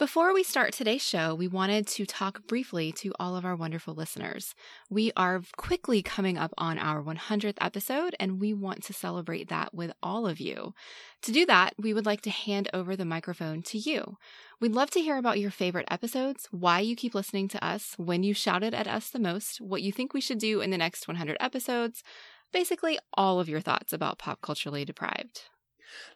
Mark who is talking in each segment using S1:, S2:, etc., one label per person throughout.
S1: Before we start today's show, we wanted to talk briefly to all of our wonderful listeners. We are quickly coming up on our 100th episode, and we want to celebrate that with all of you. To do that, we would like to hand over the microphone to you. We'd love to hear about your favorite episodes, why you keep listening to us, when you shouted at us the most, what you think we should do in the next 100 episodes, basically all of your thoughts about pop culturally deprived.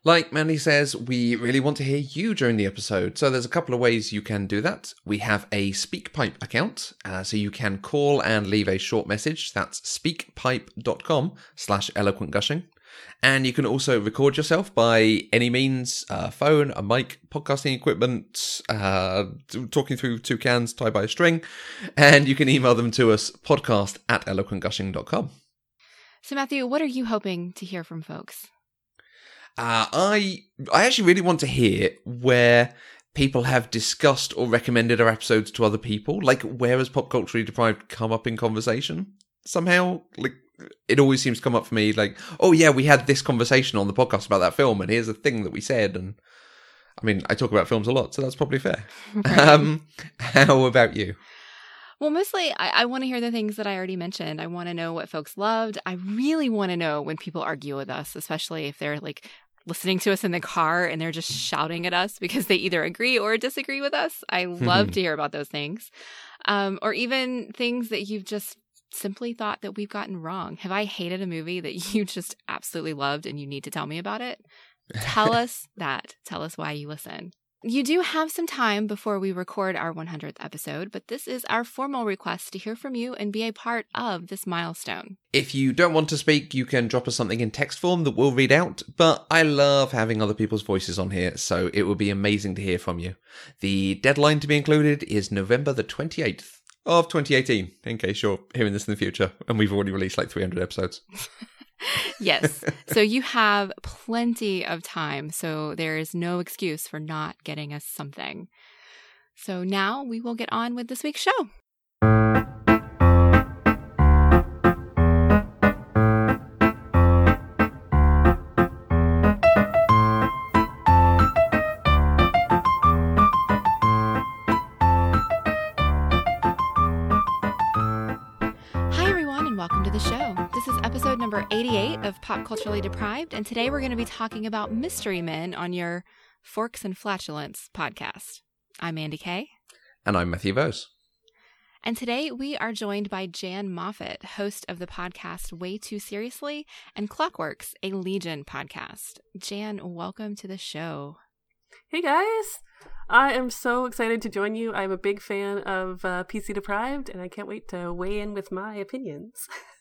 S2: Like Mandy says, we really want to hear you during the episode, so there's a couple of ways you can do that. We have a SpeakPipe account, uh, so you can call and leave a short message. That's speakpipe.com slash eloquent gushing. And you can also record yourself by any means uh, phone, a mic, podcasting equipment, uh, talking through two cans tied by a string. And you can email them to us podcast at eloquentgushing.com.
S1: So, Matthew, what are you hoping to hear from folks?
S2: Uh, I I actually really want to hear where people have discussed or recommended our episodes to other people. Like, where has pop culturally deprived come up in conversation somehow? Like, it always seems to come up for me. Like, oh yeah, we had this conversation on the podcast about that film, and here's a thing that we said. And I mean, I talk about films a lot, so that's probably fair. Right. Um, how about you?
S1: Well, mostly I, I want to hear the things that I already mentioned. I want to know what folks loved. I really want to know when people argue with us, especially if they're like listening to us in the car and they're just shouting at us because they either agree or disagree with us. I love to hear about those things. Um, or even things that you've just simply thought that we've gotten wrong. Have I hated a movie that you just absolutely loved and you need to tell me about it? Tell us that. Tell us why you listen. You do have some time before we record our 100th episode, but this is our formal request to hear from you and be a part of this milestone.
S2: If you don't want to speak, you can drop us something in text form that we'll read out, but I love having other people's voices on here, so it would be amazing to hear from you. The deadline to be included is November the 28th of 2018, in case you're hearing this in the future, and we've already released like 300 episodes.
S1: yes. So you have plenty of time. So there is no excuse for not getting us something. So now we will get on with this week's show. Pop Culturally Deprived, and today we're going to be talking about Mystery Men on your Forks and Flatulence podcast. I'm Andy Kay.
S2: And I'm Matthew Vose.
S1: And today we are joined by Jan Moffat, host of the podcast Way Too Seriously and Clockworks, a Legion podcast. Jan, welcome to the show.
S3: Hey guys! I am so excited to join you. I'm a big fan of uh, PC Deprived, and I can't wait to weigh in with my opinions.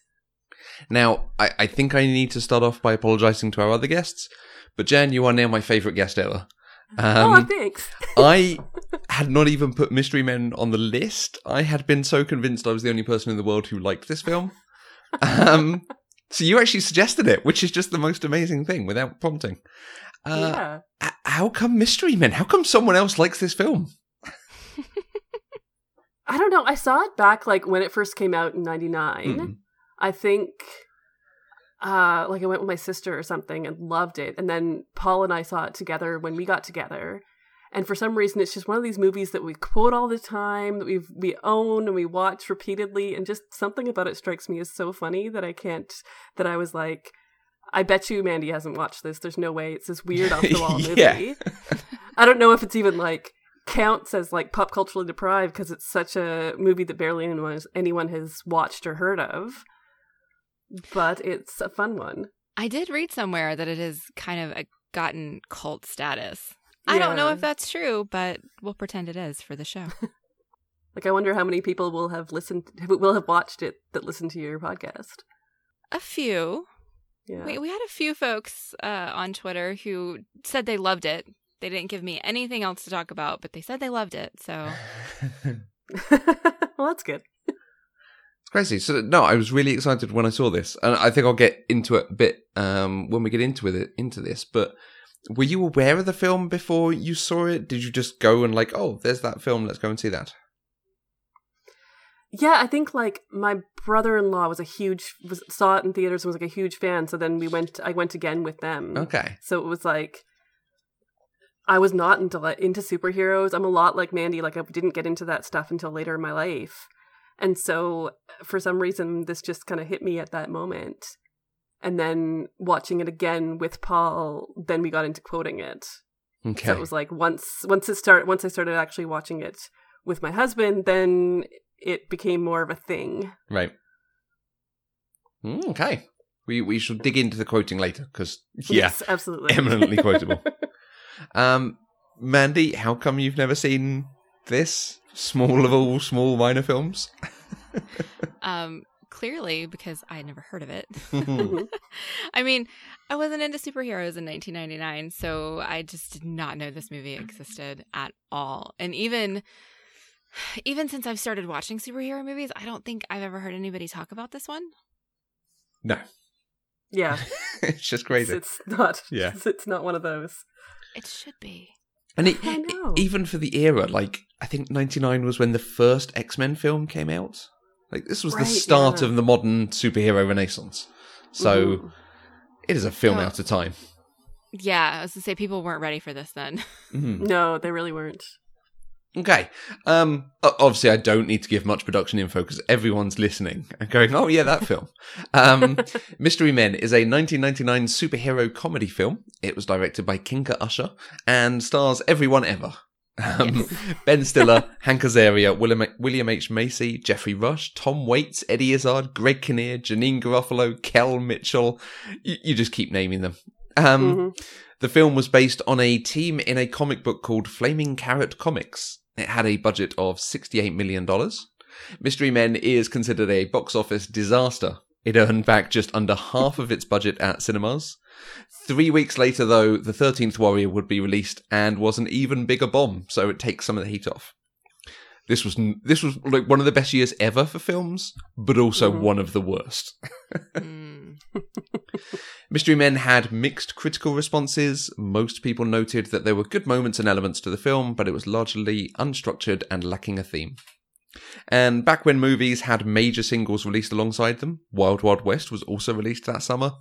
S2: Now, I, I think I need to start off by apologizing to our other guests, but Jan, you are now my favorite guest ever.
S3: Um, oh, thanks.
S2: I had not even put Mystery Men on the list. I had been so convinced I was the only person in the world who liked this film. Um, so you actually suggested it, which is just the most amazing thing without prompting. Uh, yeah. How come Mystery Men? How come someone else likes this film?
S3: I don't know. I saw it back like when it first came out in '99. Mm. I think uh like I went with my sister or something and loved it. And then Paul and I saw it together when we got together. And for some reason it's just one of these movies that we quote all the time, that we we own and we watch repeatedly and just something about it strikes me as so funny that I can't that I was like I bet you Mandy hasn't watched this. There's no way. It's this weird off the wall movie. I don't know if it's even like counts as like pop culturally deprived because it's such a movie that barely anyone, anyone has watched or heard of but it's a fun one.
S1: I did read somewhere that it has kind of a, gotten cult status. Yeah. I don't know if that's true, but we'll pretend it is for the show.
S3: like, I wonder how many people will have listened, will have watched it that listened to your podcast.
S1: A few. Yeah. We, we had a few folks uh, on Twitter who said they loved it. They didn't give me anything else to talk about, but they said they loved it. So,
S3: well, that's good
S2: crazy. So no, I was really excited when I saw this, and I think I'll get into it a bit um, when we get into it into this. But were you aware of the film before you saw it? Did you just go and like, oh, there's that film, let's go and see that?
S3: Yeah, I think like my brother-in-law was a huge was, saw it in theaters and was like a huge fan. So then we went. I went again with them.
S2: Okay.
S3: So it was like I was not into into superheroes. I'm a lot like Mandy. Like I didn't get into that stuff until later in my life, and so for some reason this just kind of hit me at that moment. And then watching it again with Paul, then we got into quoting it.
S2: Okay.
S3: So it was like once once it start once I started actually watching it with my husband, then it became more of a thing.
S2: Right. Mm, okay. We we shall dig into the quoting later because yeah,
S3: Yes, absolutely.
S2: eminently quotable. Um, Mandy, how come you've never seen this small of all small minor films?
S1: Um, clearly because I had never heard of it. I mean, I wasn't into superheroes in 1999, so I just did not know this movie existed at all. And even even since I've started watching superhero movies, I don't think I've ever heard anybody talk about this one.
S2: no,
S3: yeah,
S2: it's just
S3: it's,
S2: crazy.
S3: it's not.
S2: Yeah.
S3: it's, it's not one of those.
S1: It should be.
S2: And it,
S3: I know.
S2: even for the era, like I think '99 was when the first X Men film came out. Like this was
S3: Right,
S2: the start
S3: yeah.
S2: of the modern superhero renaissance. So it is a film
S1: Oh.
S2: out of time.
S1: Yeah, I was to say people weren't ready for this then.
S2: Mhm.
S3: no, they really weren't.
S2: Okay. Um. Obviously, I don't need to give much production info because everyone's listening and going, "Oh yeah, that film." Um, Mystery Men is a 1999 superhero comedy film. It was directed by Kinka Usher and stars everyone ever. Um, ben Stiller, Hank Azaria, William, William H. Macy, Geoffrey Rush, Tom Waits, Eddie Izzard, Greg Kinnear, Janeane Garofalo, Kel Mitchell. You, you just keep naming them. Um,
S3: Mhm.
S2: the film was based on a team in a comic book called Flaming Carrot Comics. It had a budget of $68 million. Mystery Men is considered a box office disaster. It earned back just under half of its budget at cinemas. Three weeks later, though, The 13th Warrior would be released and was an even bigger bomb, so it takes some of the heat off. This was this was like one of the best years ever for films, but also
S3: Mhm.
S2: one of the worst.
S1: Mm.
S2: Mystery Men had mixed critical responses. Most people noted that there were good moments and elements to the film, but it was largely unstructured and lacking a theme. And back when movies had major singles released alongside them, Wild Wild West was also released that summer.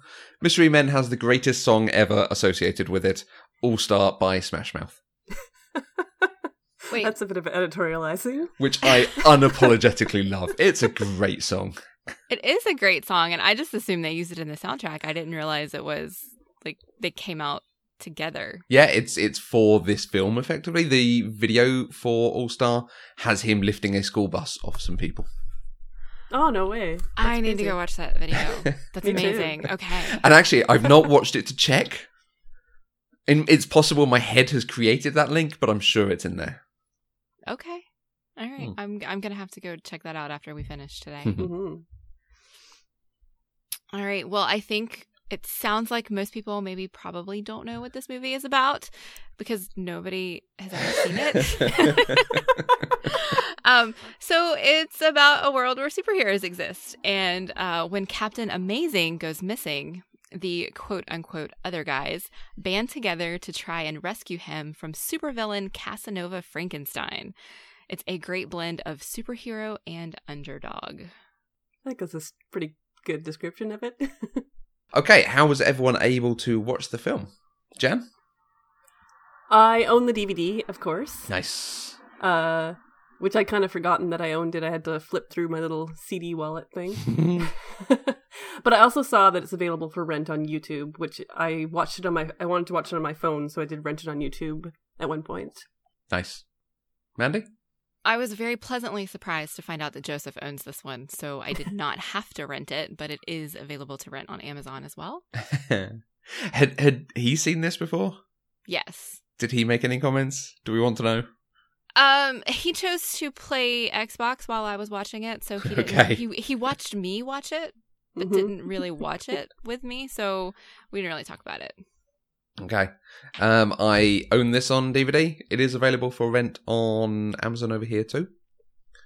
S2: Mystery Men has the greatest song ever associated with it, All Star by Smash Mouth,
S1: Wait,
S3: That's a bit of editorializing.
S2: which I unapologetically love. It's a great song.
S1: It is a great song, and I just assumed they used it in the soundtrack. I didn't realize it was like they came out together.
S2: Yeah, it's it's for this film effectively. The video for All Star has him lifting a school bus off some people.
S3: Oh no way!
S1: I
S3: That's
S1: need to go watch that video. That's
S3: Me too.
S1: amazing. Okay.
S2: And actually, I've not watched it to check. And it's possible my head has created that link, but I'm sure it's in there.
S1: Okay. All right.
S2: Hmm.
S1: I'm I'm gonna have to go check that out after we finish today.
S3: Mhm.
S1: All right. Well, I think it sounds like most people maybe probably don't know what this movie is about because nobody has ever seen it. um, so it's about a world where superheroes exist, and uh, when Captain Amazing goes missing, the quote unquote other guys band together to try and rescue him from supervillain Casanova Frankenstein. It's a great blend of superhero and underdog.
S3: I think that's a pretty good description of it.
S2: okay, how was everyone able to watch the film? Jen?
S3: I own the DVD, of course.
S2: Nice.
S3: Uh, which I kind of forgotten that I owned it. I had to flip through my little CD wallet thing. but I also saw that it's available for rent on YouTube, which I watched it on my. I wanted to watch it on my phone, so I did rent it on YouTube at one point.
S2: nice. Mandy?
S1: I was very pleasantly surprised to find out that Joseph owns this one, so I did not have to rent it, but it is available to rent on Amazon as well.
S2: had had he seen this before?
S1: Yes.
S2: Did he make any comments? Do we want to know?
S1: Um, he chose to play Xbox while I was watching it, so he
S2: Okay.
S1: he he watched me watch it, but
S3: Mhm.
S1: didn't really watch it with me, so we didn't really talk about it.
S2: Okay. Um, I own this on DVD. It is available for rent on Amazon over here too.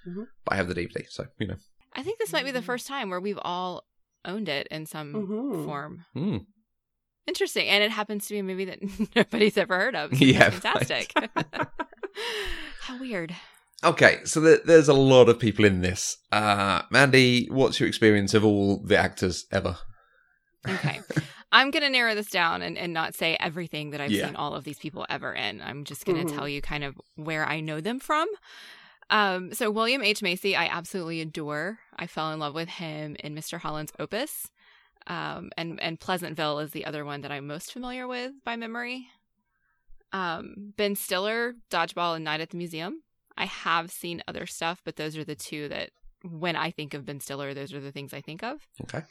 S3: Mhm.
S2: But I have the DVD, so you know.
S1: I think this might be the first time where we've all owned it in some
S3: Mhm.
S1: form.
S2: Hmm.
S1: Interesting, and it happens to be a movie that nobody's ever heard of. so
S2: Yeah,
S1: that's fantastic. How weird.
S2: Okay, so there, there's a lot of people in this. Uh, Mandy, what's your experience of all the actors ever?
S1: Okay. I'm going to narrow this down and, and not say everything that I've
S2: Yeah.
S1: seen all of these people ever in. I'm just going to
S3: Mhm.
S1: tell you kind of where I know them from. Um, so William H. Macy, I absolutely adore. I fell in love with him in Mr. Holland's Opus. Um, and, and Pleasantville is the other one that I'm most familiar with by memory. Um, ben Stiller, Dodgeball, and Night at the Museum. I have seen other stuff, but those are the two that when I think of Ben Stiller, those are the things I think of.
S2: Okay.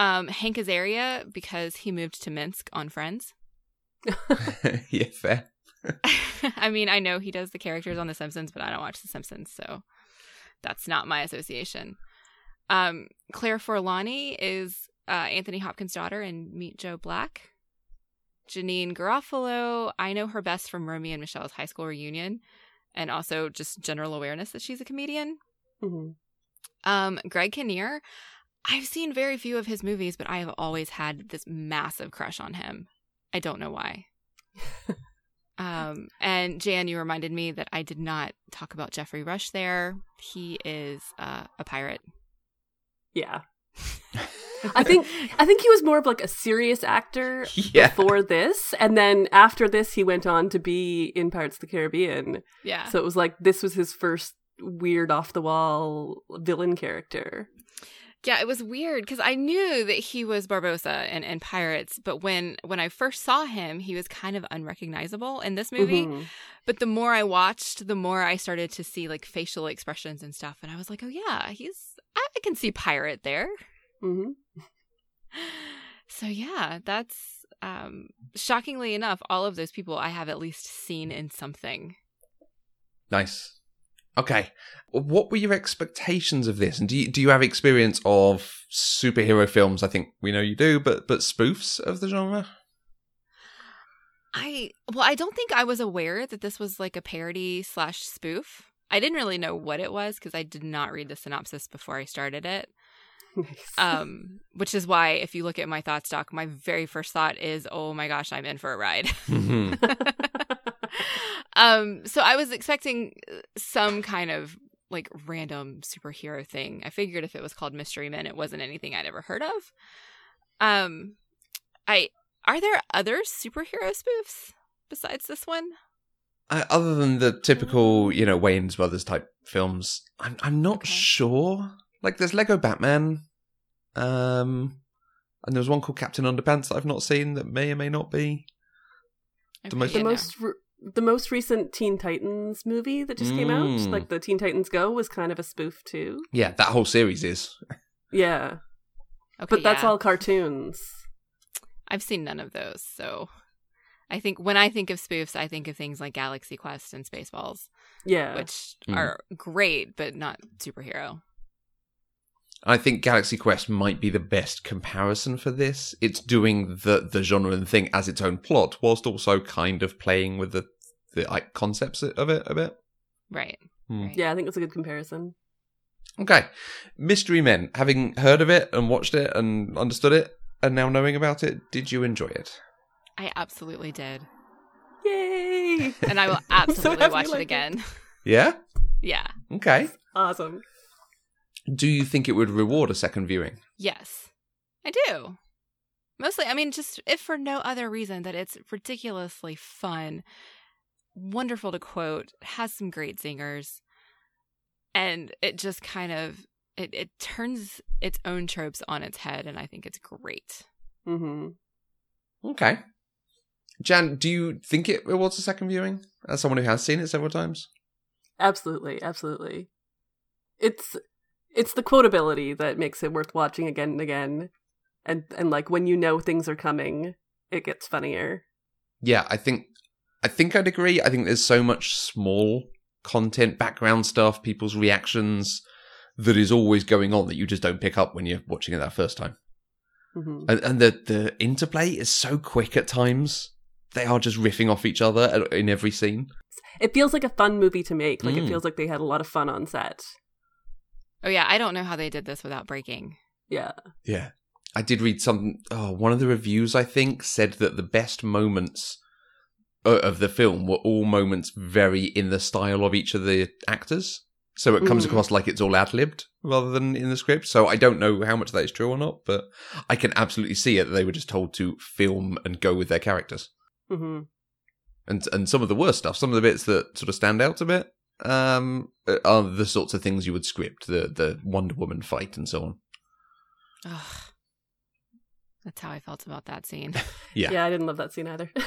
S1: Um, Hank Azaria because he moved to Minsk on Friends.
S2: yeah, fair.
S1: I mean, I know he does the characters on The Simpsons, but I don't watch The Simpsons, so that's not my association. Um, Claire Forlani is uh, Anthony Hopkins' daughter in Meet Joe Black. Janeane Garofalo, I know her best from Romy and Michelle's high school reunion, and also just general awareness that she's a comedian.
S3: Mhm.
S1: Um, Greg Kinnear, I've seen very few of his movies, but I have always had this massive crush on him. I don't know why. um, and Jan, you reminded me that I did not talk about Geoffrey Rush there. He is uh, a pirate.
S3: Yeah. I think I think he was more of like a serious actor
S2: Yeah.
S3: before this, and then after this, he went on to be in Pirates of the Caribbean.
S1: Yeah.
S3: So it was like this was his first weird off the wall villain character.
S1: Yeah, it was weird because I knew that he was Barbossa and, and Pirates, but when when I first saw him, he was kind of unrecognizable in this movie.
S3: Mhm.
S1: But the more I watched, the more I started to see like facial expressions and stuff, and I was like, oh yeah, he's I, I can see pirate there.
S3: Mhm.
S1: So yeah, that's um shockingly enough, all of those people I have at least seen in something.
S2: Nice. Okay. What were your expectations of this? And do you, do you have experience of superhero films? I think we know you do, but but spoofs of the genre?
S1: I well, I don't think I was aware that this was like a parody slash spoof. I didn't really know what it was because I did not read the synopsis before I started it.
S3: Nice.
S1: Um, which is why if you look at my thought stock, my very first thought is, "Oh my gosh, I'm in for a ride."
S2: Mhm.
S1: um, so I was expecting uh, some kind of like random superhero thing. I figured if it was called Mystery Men, it wasn't anything I'd ever heard of. Um, I are there other superhero spoofs besides this one?
S2: Uh, other than the typical, you know, Wayans Brothers type films, I'm I'm not
S1: Okay.
S2: sure. Like, there's Lego Batman, um, and there's one called Captain Underpants that I've not seen that may or may not be. The most-
S3: the most re- the most recent Teen Titans movie that just came out,
S2: Mm.
S3: like the Teen Titans Go, was kind of a spoof too.
S2: Yeah, that whole series is.
S3: Yeah,
S1: Okay,
S3: but that's
S1: yeah.
S3: all cartoons.
S1: I've seen none of those, so I think when I think of spoofs, I think of things like Galaxy Quest and Spaceballs,
S3: Yeah,
S1: which
S2: Mm.
S1: are great but not superhero.
S2: I think Galaxy Quest might be the best comparison for this. It's doing the the genre and thing as its own plot, whilst also kind of playing with the the like concepts of it a bit.
S1: Right.
S2: Hmm.
S1: right.
S3: yeah, I think it's a good comparison.
S2: Okay, Mystery Men. Having heard of it and watched it and understood it, and now knowing about it, did you enjoy it?
S1: I absolutely did.
S3: Yay!
S1: And I will absolutely
S3: happy
S1: watch
S3: you
S1: it
S3: liked it.
S1: again.
S2: Yeah.
S1: yeah.
S2: Okay.
S3: awesome.
S2: Do you think it would reward a second viewing?
S1: Yes. I do. Mostly, I mean, just if for no other reason that it's ridiculously fun, wonderful to quote, has some great singers, and it just kind of it, it turns its own tropes on its head, and I think it's great.
S3: hmm
S2: Okay. Jan, do you think it rewards a second viewing? As someone who has seen it several times.
S3: Absolutely, absolutely. It's it's the quotability that makes it worth watching again and again, and and like when you know things are coming, it gets funnier.
S2: Yeah, I think I think I'd agree. I think there's so much small content, background stuff, people's reactions that is always going on that you just don't pick up when you're watching it that first time.
S3: hmm
S2: And, and the the interplay is so quick at times. They are just riffing off each other in every scene.
S3: It feels like a fun movie to make. Like
S2: Mm.
S3: it feels like they had a lot of fun on set.
S1: Oh yeah, I don't know how they did this without breaking.
S3: Yeah.
S2: Yeah. I did read some. Oh, one of the reviews I think said that the best moments of the film were all moments very in the style of each of the actors. So it comes
S3: Mm.
S2: across like it's all ad libbed rather than in the script. So I don't know how much that is true or not, but I can absolutely see it that they were just told to film and go with their characters.
S3: hmm
S2: And and some of the worst stuff, some of the bits that sort of stand out a bit, um, are the sorts of things you would script, the the Wonder Woman fight and so on.
S1: Ugh. That's how I felt about that scene.
S2: Yeah.
S3: yeah, I didn't love that scene either.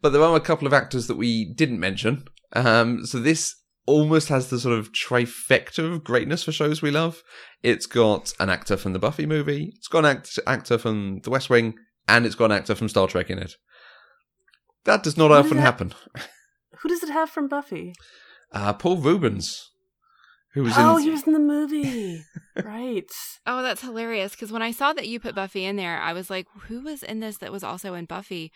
S2: But there are a couple of actors that we didn't mention. Um, so this almost has the sort of trifecta of greatness for shows we love. It's got an actor from the Buffy movie, it's got an act- actor from The West Wing, and it's got an actor from Star Trek in it. That does not
S3: Who
S2: often
S3: that-
S2: happen.
S3: Who does it have from Buffy?
S2: Uh, Paul Reubens, who was
S3: oh,
S2: in
S3: he was in the movie. right.
S1: Oh, that's hilarious. Because when I saw that you put Buffy in there, I was like, who was in this that was also in Buffy?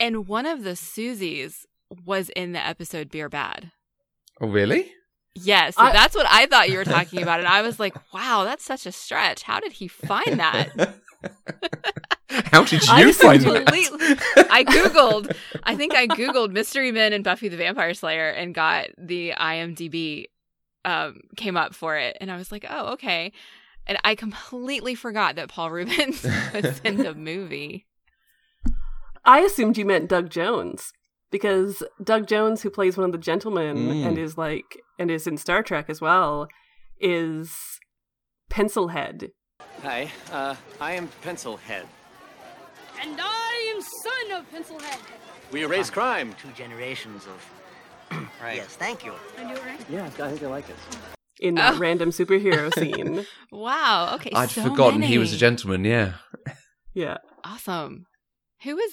S1: And one of the Susies was in the episode Beer Bad.
S2: Oh, really?
S1: Yes,
S3: I-
S1: that's what I thought you were talking about. And I was like, wow, that's such a stretch. How did he find that?
S2: How did you
S3: I
S2: find
S1: completely-
S2: that?
S1: I Googled, I think I Googled Mystery Men and Buffy the Vampire Slayer and got the IMDb um, came up for it. And I was like, oh, okay. And I completely forgot that Paul Reubens was in the movie.
S3: I assumed you meant Doug Jones because Doug Jones, who plays one of the gentlemen
S2: Mm.
S3: and is like and is in Star Trek as well, is Pencilhead.
S4: Hi, uh, I am Pencilhead.
S5: And I am son of Pencilhead.
S4: We erase crime.
S6: two generations of. right. Yes, thank you.
S5: I do right.
S4: Yeah, I think I like it.
S3: in that
S1: Oh.
S3: random superhero scene.
S1: Wow. Okay.
S2: I'd
S1: so
S2: forgotten he was a gentleman, yeah.
S3: Yeah.
S1: Awesome. Who is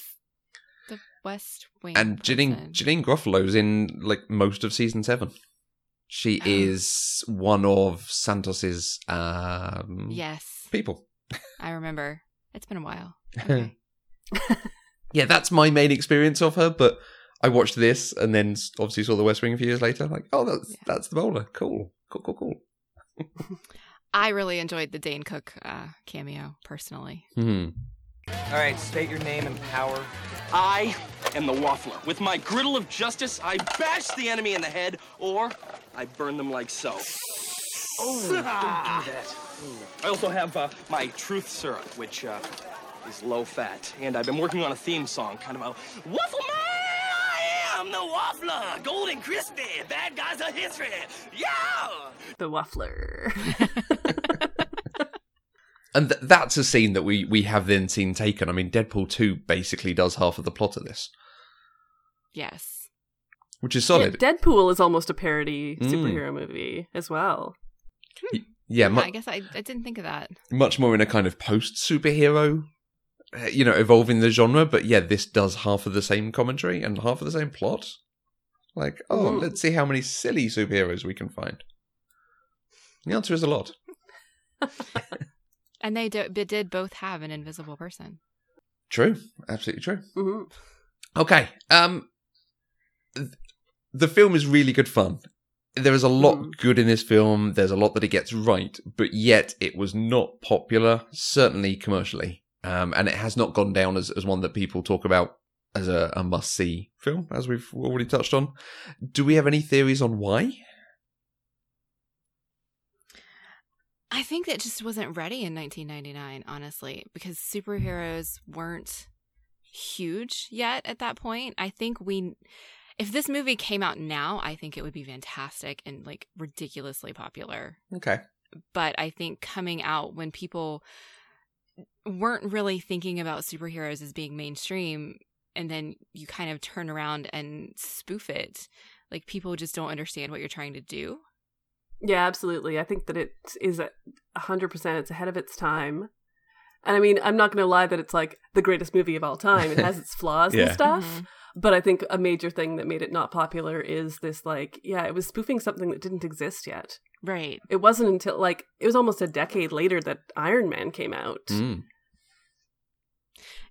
S1: the West Wing?
S2: And Janeane,
S1: person?
S2: Janeane Garofalo's in like most of season seven. She
S1: Oh.
S2: is one of Santos's um,
S1: Yes,
S2: people.
S1: I remember. It's been a while. Okay.
S2: Yeah, that's my main experience of her. But I watched this and then obviously saw The West Wing a few years later. Like, oh, that's
S1: Yeah.
S2: that's the bowler. Cool, cool, cool, cool.
S1: I really enjoyed the Dane Cook uh, cameo personally.
S2: Hmm.
S6: All right, state your name and power.
S7: I am the Waffler. With my griddle of justice, I bash the enemy in the head, or I burn them like so. Oh, don't do that. I also have uh, my truth syrup, which uh, is low fat, and I've been working on a theme song, kind of a Waffle Man. I am the Waffler, golden crispy. Bad guys are history. Yeah.
S3: The Waffler.
S2: And th- that's a scene that we we have then seen taken. I mean, Deadpool two basically does half of the plot of this,
S1: Yes.
S2: which is
S3: Yeah,
S2: solid.
S3: Deadpool is almost a parody
S2: Mm.
S3: superhero movie as well.
S2: yeah,
S1: Yeah,
S2: mu-
S1: I guess I, I didn't think of that.
S2: much more in a kind of post superhero, uh, you know, evolving the genre. But yeah, this does half of the same commentary and half of the same plot. Like, oh,
S3: Mhm.
S2: let's see how many silly superheroes we can find. The answer is a lot.
S1: And they do, they did both have an invisible person.
S2: True, absolutely true.
S3: hmm
S2: Okay, um, th- the film is really good fun. There is a lot
S3: Mm.
S2: good in this film. There's a lot that it gets right, but yet it was not popular, certainly commercially. Um, and it has not gone down as, as one that people talk about as a, a must see film, as we've already touched on. Do we have any theories on why?
S1: I think that just wasn't ready in 1999, honestly, because superheroes weren't huge yet at that point. I think we, if this movie came out now, I think it would be fantastic and like ridiculously popular.
S2: Okay.
S1: But I think coming out when people weren't really thinking about superheroes as being mainstream, and then you kind of turn around and spoof it, like people just don't understand what you're trying to do.
S3: Yeah, absolutely. I think that it is a hundred percent. It's ahead of its time. And I mean, I'm not going to lie that it's like the greatest movie of all time. It has its flaws
S2: Yeah.
S3: and stuff.
S1: Mhm.
S3: But I think a major thing that made it not popular is this like, yeah, it was spoofing something that didn't exist yet.
S1: Right.
S3: It wasn't until like it was almost a decade later that Iron Man came out.
S2: Mm.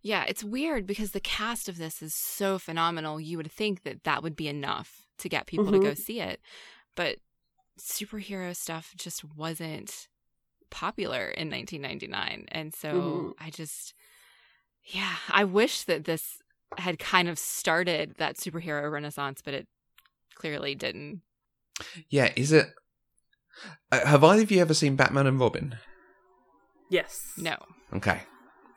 S1: Yeah, it's weird because the cast of this is so phenomenal. You would think that that would be enough to get people to
S3: Mhm.
S1: go see it. But superhero stuff just wasn't popular in 1999. And so
S3: Mhm.
S1: I just, yeah, I wish that this had kind of started that superhero renaissance, but it clearly didn't.
S2: Yeah, is it? Uh, have either of you ever seen Batman and Robin?
S3: Yes.
S1: No.
S2: Okay,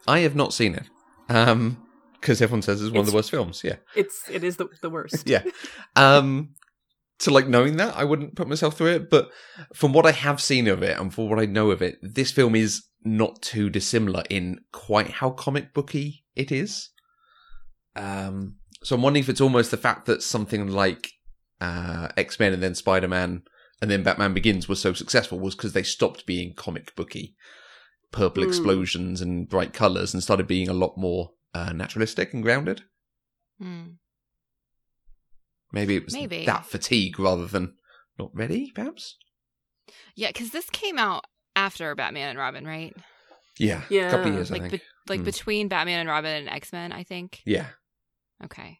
S2: I have not seen it. Um, because everyone says it's one of the worst films. Yeah,
S3: It's it is the the worst.
S2: yeah. Um, so like knowing that, I wouldn't put myself through it. But from what I have seen of it and for what I know of it, this film is not too dissimilar in quite how comic booky it is. Um, so I'm wondering if it's almost the fact that something like uh, X Men and then Spider Man and then Batman Begins was so successful was because they stopped being comic booky, purple
S3: Hmm.
S2: explosions and bright colors, and started being a lot more uh, naturalistic and grounded.
S1: Hmm.
S2: Maybe it was
S1: Maybe.
S2: that fatigue rather than not ready, perhaps.
S1: Yeah, because this came out after Batman and Robin, right?
S2: Yeah, a couple of
S3: Yeah,
S2: years, I
S1: Like,
S2: think.
S1: be- like
S2: Hmm.
S1: between Batman and Robin and X Men, I think.
S2: yeah,
S1: Okay.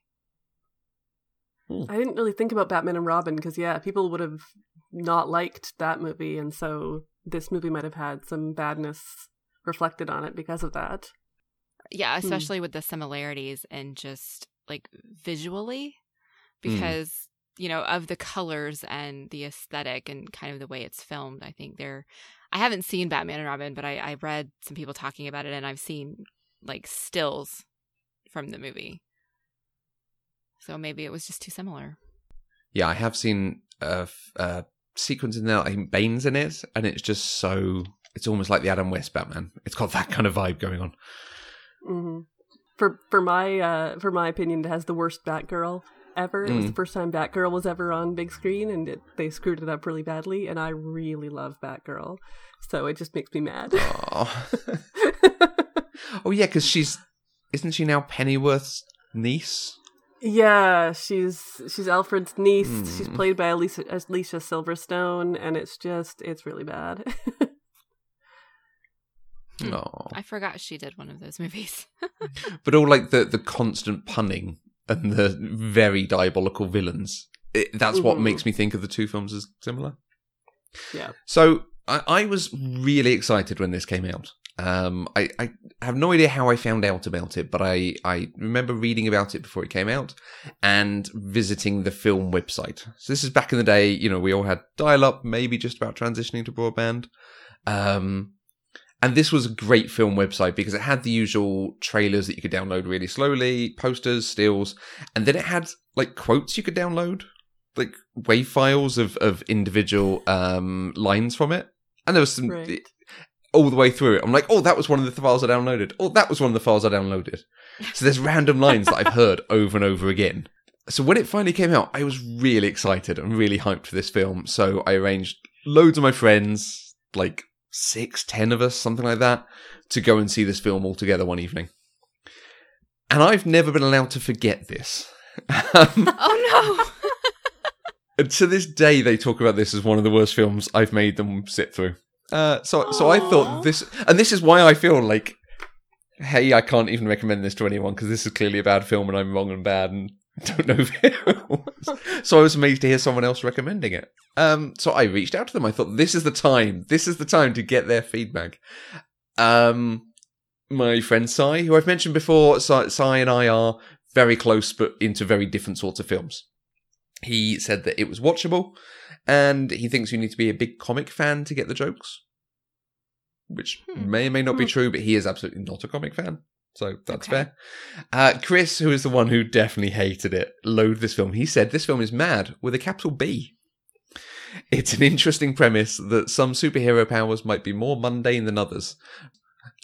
S3: I didn't really think about Batman and Robin because yeah, people would have not liked that movie, and so this movie might have had some badness reflected on it because of that.
S1: Yeah,
S3: Hmm.
S1: especially with the similarities and just like visually,
S2: Hmm.
S1: because you know of the colors and the aesthetic and kind of the way it's filmed. I think they're. I haven't seen Batman and Robin, but I, I read some people talking about it, and I've seen like stills from the movie. So maybe it was just too similar.
S2: yeah. I have seen a, f- a sequence in there. I think Bane's in it, and it's just so. It's almost like the Adam West Batman. It's got that kind of vibe going on.
S3: hmm For for my uh, for my opinion, it has the worst Batgirl ever. It was
S2: Mm.
S3: the first time Batgirl was ever on big screen, and it, they screwed it up really badly. And I really love Batgirl, so it just makes me mad.
S2: Oh, oh yeah, because she's isn't she now Pennyworth's niece?
S3: Yeah, she's she's Alfred's niece. She's
S2: Hmm.
S3: played by Alicia, Alicia Silverstone, and it's just it's really bad.
S2: Oh,
S1: I forgot she did one of those movies.
S2: but all like the the constant punning and the very diabolical villains. It, that's what
S3: Mhm.
S2: makes me think of the two films as similar.
S3: yeah.
S2: So I, I was really excited when this came out. Um, I, I have no idea how I found out about it, but I, I remember reading about it before it came out and visiting the film website. So this is back in the day, you know, we all had dial up, maybe just about transitioning to broadband. Um, and this was a great film website because it had the usual trailers that you could download really slowly, posters, stills, and then it had like quotes you could download, like wave files of, of individual um, lines from it. And there was some
S3: Right.
S2: all the way through it. I'm like, oh, that was one of the files I downloaded. Oh, that was one of the files I downloaded. So there's random lines that I've heard over and over again. So when it finally came out, I was really excited and really hyped for this film. So I arranged loads of my friends, like six, ten of us, something like that, to go and see this film all together one evening. And I've never been allowed to forget this. Um,
S1: oh
S2: and to this day, they talk about this as one of the worst films I've made them sit through. Uh, so, so I thought this, and this is why I feel like, hey, I can't even recommend this to anyone because this is clearly a bad film, and I'm wrong and bad and don't know so I was amazed to hear someone else recommending it. Um, so I reached out to them. I thought this is the time. This is the time to get their feedback. Um, my friend Sai, who I've mentioned before, Sai, Sai and I are very close, but into very different sorts of films. He said that it was watchable, and he thinks you need to be a big comic fan to get the jokes, which
S1: Hmm.
S2: may or may not be
S3: Hmm.
S2: true, but he is absolutely not a comic fan. So that's
S1: Okay.
S2: fair. Uh, Chris, who is the one who definitely hated it, loathed this film. He said this film is mad with a capital B. It's an interesting premise that some superhero powers might be more mundane than others.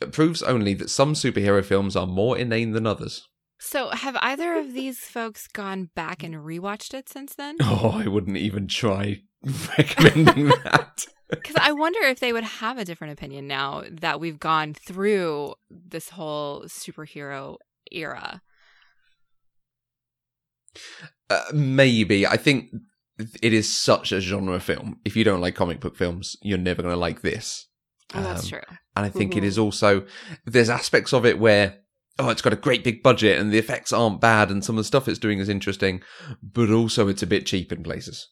S2: It proves only that some superhero films are more inane than others.
S1: So, have either of these folks gone back and rewatched it since then?
S2: Oh, I wouldn't even try recommending that.
S1: Because I wonder if they would have a different opinion now that we've gone through this whole superhero era.
S2: Uh, maybe. I think it is such a genre film. If you don't like comic book films, you're never going to like this.
S1: Oh, that's
S2: Um,
S1: true.
S2: And I think it
S3: Mhm.
S2: is also there's aspects of it where oh, it's got a great big budget and the effects aren't bad and some of the stuff it's doing is interesting, but also it's a bit cheap in places.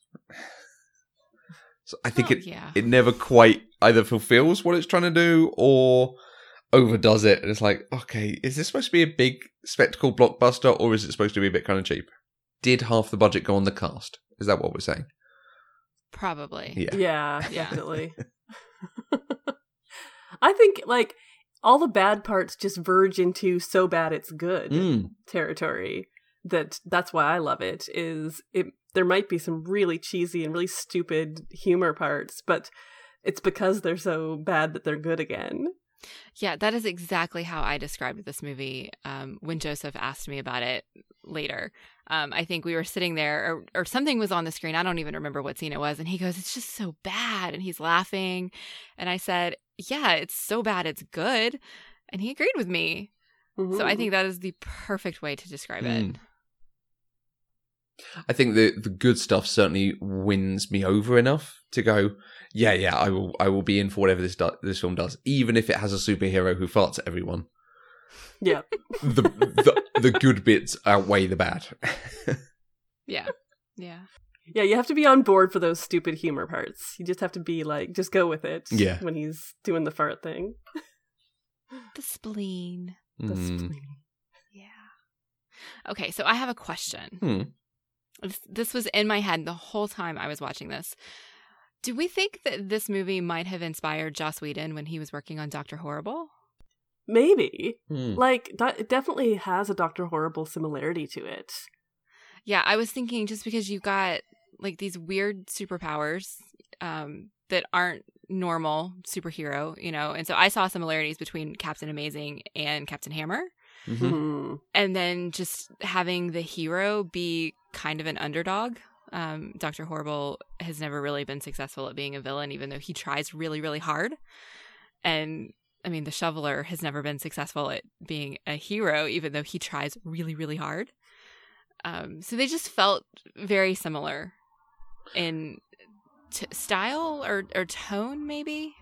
S2: So I think
S1: Oh,
S2: it
S1: yeah.
S2: it never quite either fulfills what it's trying to do or overdoes it. And it's like, okay, is this supposed to be a big spectacle blockbuster or is it supposed to be a bit kind of cheap? Did half the budget go on the cast? Is that what we're saying?
S1: Probably.
S2: Yeah.
S3: Yeah,
S1: Yeah.
S3: definitely. I think like all the bad parts just verge into so bad it's good
S2: Mm.
S3: territory. That that's why I love it. Is it? There might be some really cheesy and really stupid humor parts, but it's because they're so bad that they're good again.
S1: Yeah, that is exactly how I described this movie um, when Joseph asked me about it later. Um, I think we were sitting there, or, or something was on the screen. I don't even remember what scene it was. And he goes, It's just so bad. And he's laughing. And I said, Yeah, it's so bad, it's good. And he agreed with me. So I
S3: Mhm.
S1: think that is the perfect way to describe it.
S2: I think the the good stuff certainly wins me over enough to go. Yeah, yeah, I will. I will be in for whatever this do- this film does, even if it has a superhero who farts at everyone.
S3: yeah,
S2: The the, the good bits outweigh the bad.
S1: Yeah. Yeah.
S3: yeah. You have to be on board for those stupid humor parts. You just have to be like, just go with it.
S2: Yeah.
S3: when he's doing the fart thing.
S1: The spleen.
S3: The
S2: Mm.
S3: spleen.
S1: Yeah. Okay, so I have a question.
S2: Hmm.
S1: This, this was in my head the whole time I was watching this. Do we think that this movie might have inspired Joss Whedon when he was working on Doctor Horrible?
S3: Maybe
S2: Hmm.
S3: like that. It definitely has a Doctor Horrible similarity to it.
S1: Yeah, I was thinking just because you got like these weird superpowers um, that aren't normal superhero, you know, and so I saw similarities between Captain Amazing and Captain Hammer.
S2: Mhm.
S3: Mhm.
S1: and then just having the hero be kind of an underdog. Um, Doctor Horrible has never really been successful at being a villain, even though he tries really, really hard. And I mean, the Shoveler has never been successful at being a hero, even though he tries really, really hard. Um, so they just felt very similar in t- style or, or tone, maybe.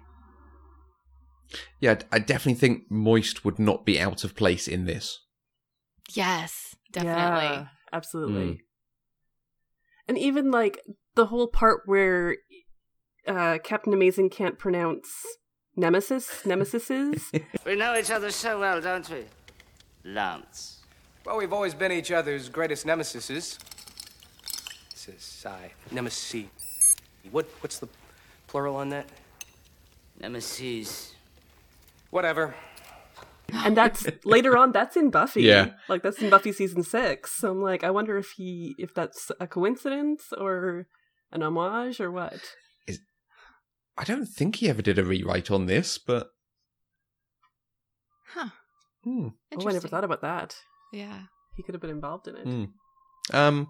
S2: Yeah, I definitely think Moist would not be out of place in this.
S1: Yes, definitely.
S3: Yeah, absolutely.
S2: Mm.
S3: And even like the whole part where uh, Captain Amazing can't pronounce Nemesis, Nemesis is.
S8: We know each other so well, don't we? Lance.
S6: Well, we've always been each other's greatest nemesises. Sis, I. Nemesis. What, what's the plural on that?
S8: Nemesis.
S6: Whatever.
S3: and that's later on. That's in Buffy.
S2: Yeah.
S3: like that's in Buffy season six. So I'm like, I wonder if he, if that's a coincidence or an homage or what.
S2: I don't think he ever did a rewrite on this, but
S1: Huh.
S2: hmm.
S3: Oh, I never thought about that.
S1: Yeah.
S3: He could have been involved in it.
S2: Mm. Um,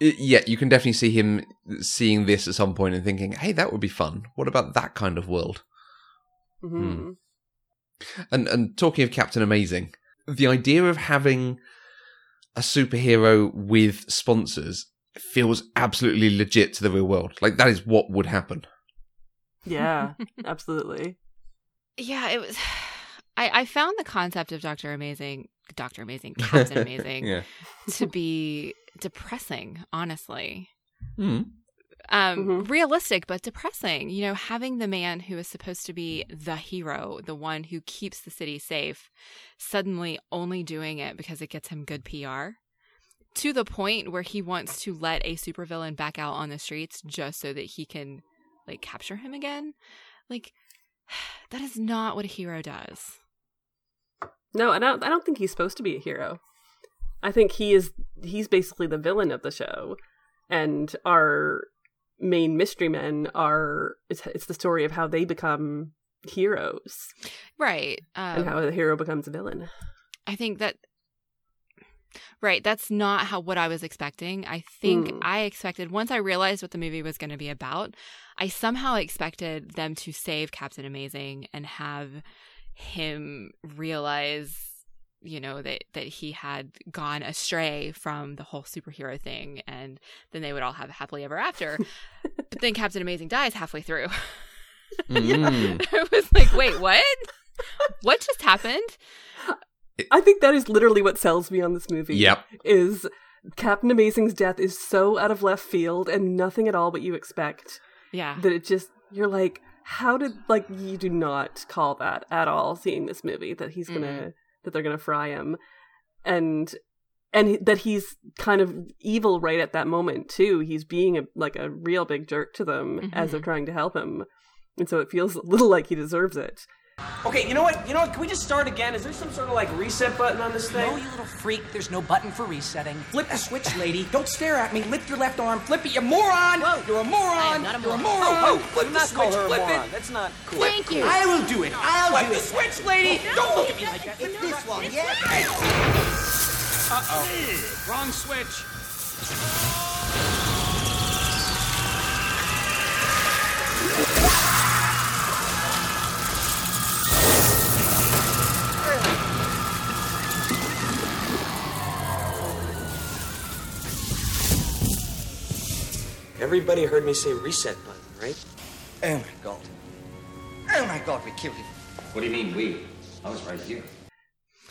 S2: yeah, you can definitely see him seeing this at some point and thinking, "Hey, that would be fun. What about that kind of world?"
S3: hmm
S2: And and talking of Captain Amazing, the idea of having a superhero with sponsors feels absolutely legit to the real world. Like that is what would happen.
S3: Yeah, absolutely.
S1: Yeah, it was. I, I found the concept of Doctor Amazing, Doctor Amazing, Captain Amazing,
S2: yeah.
S1: to be depressing. Honestly,
S2: Mm.
S1: Um,
S3: Mhm.
S1: realistic but depressing. You know, having the man who is supposed to be the hero, the one who keeps the city safe, suddenly only doing it because it gets him good PR. To the point where he wants to let a supervillain back out on the streets just so that he can, like, capture him again. Like, that is not what a hero does.
S3: No, I don't. I don't think he's supposed to be a hero. I think he is. He's basically the villain of the show, and our main mystery men are. It's, it's the story of how they become heroes
S1: Right. Um,
S3: and how the hero becomes a villain.
S1: I think that right, that's not how what I was expecting. I think
S3: Mm.
S1: I expected once I realized what the movie was going to be about, I somehow expected them to save Captain Amazing and have him realize you know that that he had gone astray from the whole superhero thing and then they would all have a happily ever after. but then Captain Amazing dies halfway through.
S2: Mm.
S1: I was like, "Wait, what? What just happened?"
S3: I think that is literally what sells me on this movie.
S2: Yep.
S3: Is Captain Amazing's death is so out of left field and nothing at all what you expect
S1: Yeah.
S3: that it just you're like, how did like you do not call that at all? Seeing this movie that he's gonna that they're gonna fry him, and and that he's kind of evil right at that moment too. He's being a, like a real big jerk to them as they're mm-hmm. trying to help him, and so it feels a little like he deserves it.
S6: Okay, you know what? You know what? Can we just start again? Is there some sort of like reset button on this thing?
S9: No, you little freak. There's no button for resetting. Flip the switch, lady. Don't stare at me. Lift your left arm. Flip it, you moron. You're a moron.
S5: not a
S9: You're a
S5: moron.
S9: moron.
S6: Oh,
S9: flip the switch.
S6: call her a
S9: Flip
S6: moron.
S9: it.
S6: That's not cool.
S5: Thank you.
S9: I will do it. I'll
S6: Flip
S9: do
S6: the switch, lady!
S9: Don't look at me like that. Flip this one, yeah.
S6: Uh-oh. Wrong switch. Everybody heard me say reset button, right?
S9: Oh my god. Oh my god, we killed him.
S10: What do you mean we? I was right here.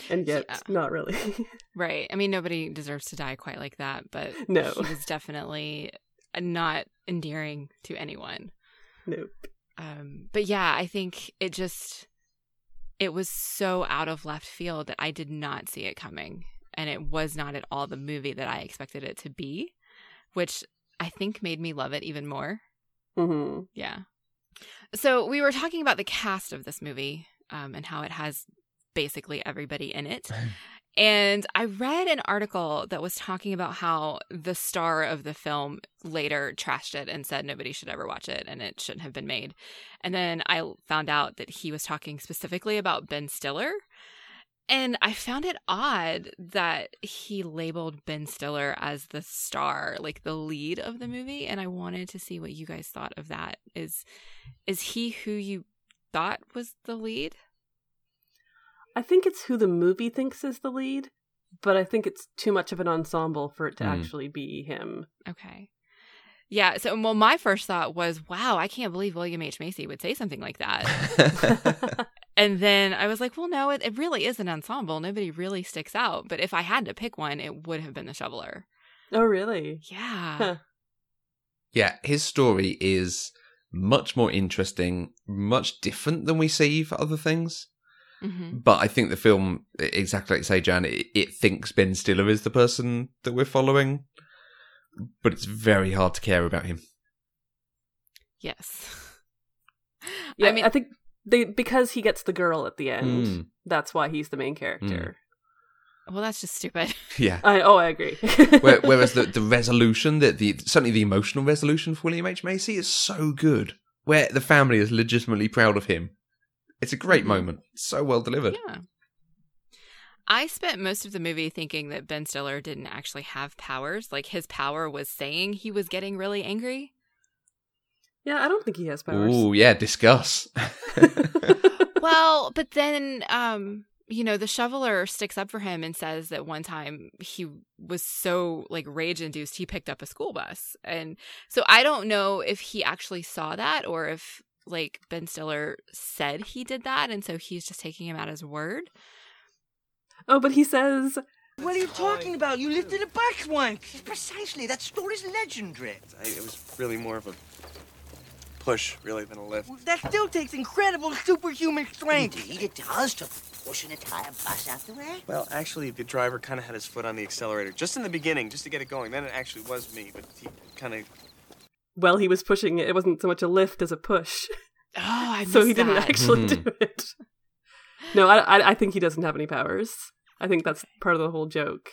S3: And yet,
S1: Yeah.
S3: not really.
S1: Right. I mean, nobody deserves to die quite like that, but
S3: No.
S1: he was definitely not endearing to anyone.
S3: nope.
S1: Um, but yeah, I think it just it was so out of left field that I did not see it coming, and it was not at all the movie that I expected it to be, which I think made me love it even more.
S3: hmm
S1: Yeah. So we were talking about the cast of this movie um, and how it has basically everybody in it. And I read an article that was talking about how the star of the film later trashed it and said nobody should ever watch it and it shouldn't have been made. And then I found out that he was talking specifically about Ben Stiller. And I found it odd that he labeled Ben Stiller as the star, like the lead of the movie. And I wanted to see what you guys thought of that. Is is he who you thought was the lead?
S3: I think it's who the movie thinks is the lead, but I think it's too much of an ensemble for it to
S2: Hmm.
S3: actually be him.
S1: Okay. Yeah. So, well, my first thought was, wow, I can't believe William H. Macy would say something like that. and then I was like, well, no, it, it really is an ensemble. Nobody really sticks out. But if I had to pick one, it would have been the shoveler.
S3: Oh, really?
S1: Yeah.
S3: Huh.
S2: yeah, his story is much more interesting, much different than we see for other things.
S1: hmm
S2: But I think the film, exactly like you say, Jan, it, it thinks Ben Stiller is the person that we're following, but it's very hard to care about him.
S1: Yes.
S3: Yeah,
S1: I
S3: I
S1: mean,
S3: mean, I think they because he gets the girl at the end.
S2: Mm.
S3: That's why he's the main character.
S1: well, that's just stupid.
S2: Yeah.
S3: I oh, I agree.
S2: Where- Whereas the, the resolution, that the certainly the emotional resolution for William H Macy is so good. Where the family is legitimately proud of him. It's a great
S1: Mhm.
S2: moment. So well delivered.
S1: Yeah. I spent most of the movie thinking that Ben Stiller didn't actually have powers. Like his power was saying he was getting really angry.
S3: Yeah, I don't think he has powers.
S2: Ooh, yeah, discuss.
S1: well, but then um you know, the shoveler sticks up for him and says that one time he was so like rage induced he picked up a school bus. And so I don't know if he actually saw that or if like Ben Stiller said he did that and so he's just taking him at his word.
S3: Oh, but he says
S9: What are you talking about? You lifted a box once. Precisely. That story's legendary.
S6: I, it was really more of a push, really, than a lift.
S9: That still takes incredible superhuman strength.
S8: Indeed, it does to push an entire bus out the way.
S6: Well, actually, the driver kind of had his foot on the accelerator just in the beginning, just to get it going. Then it actually was me, but he kind of.
S3: well, he was pushing it. It wasn't so much a lift as a push.
S1: Oh, I
S3: so he didn't
S1: that.
S3: actually
S2: Mhm.
S3: do it. No, I, I I think he doesn't have any powers. I think that's part of the whole joke.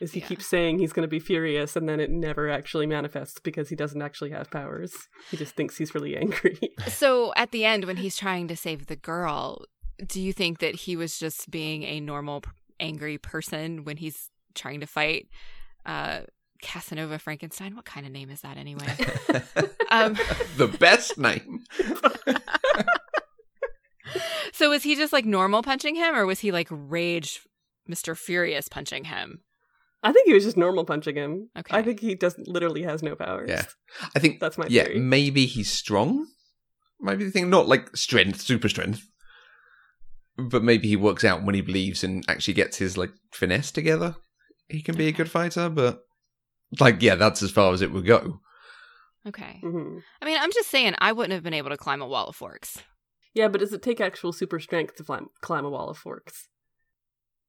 S3: Is he
S1: Yeah.
S3: keeps saying he's going to be furious, and then it never actually manifests because he doesn't actually have powers. He just thinks he's really angry.
S1: So at the end, when he's trying to save the girl, do you think that he was just being a normal, angry person when he's trying to fight uh, Casanova Frankenstein? What kind of name is that anyway? um,
S2: the best name.
S1: so was he just like normal punching him, or was he like rage, Mister Furious punching him?
S3: I think he was just normal punching him.
S1: Okay.
S3: I think he just literally has no powers.
S2: Yeah. I think
S3: That's my
S2: yeah,
S3: theory.
S2: maybe he's strong. Maybe the thing not like strength, super strength. But maybe he works out when he believes and actually gets his like finesse together. He can be a good fighter, but like yeah, that's as far as it would go.
S1: Okay.
S3: hmm
S1: I mean, I'm just saying, I wouldn't have been able to climb a wall of forks.
S3: Yeah, but does it take actual super strength to climb, climb a wall of forks?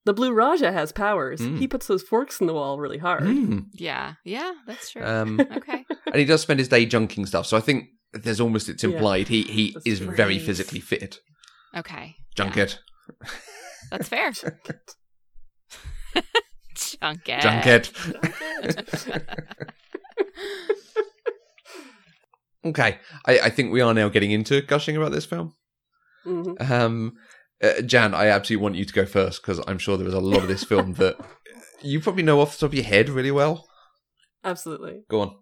S3: The Blue Raja has powers.
S2: Mm.
S3: He puts those forks in the wall really hard.
S2: Mm.
S1: Yeah, yeah, that's true.
S2: Um,
S1: okay.
S2: and he does spend his day junking stuff. So I think there's almost it's
S3: Yeah.
S2: implied he he
S3: That's
S2: is
S3: true.
S2: very physically fit.
S1: Okay.
S2: Junk
S1: Yeah,
S2: it,
S1: That's fair. Junk it.
S2: junk it. okay, I, I think we are now getting into gushing about this film.
S3: Mhm.
S2: Um, uh, Jan, I absolutely want you to go first because I'm sure there is a lot of this film that you probably know off the top of your head really well.
S3: Absolutely.
S2: Go on.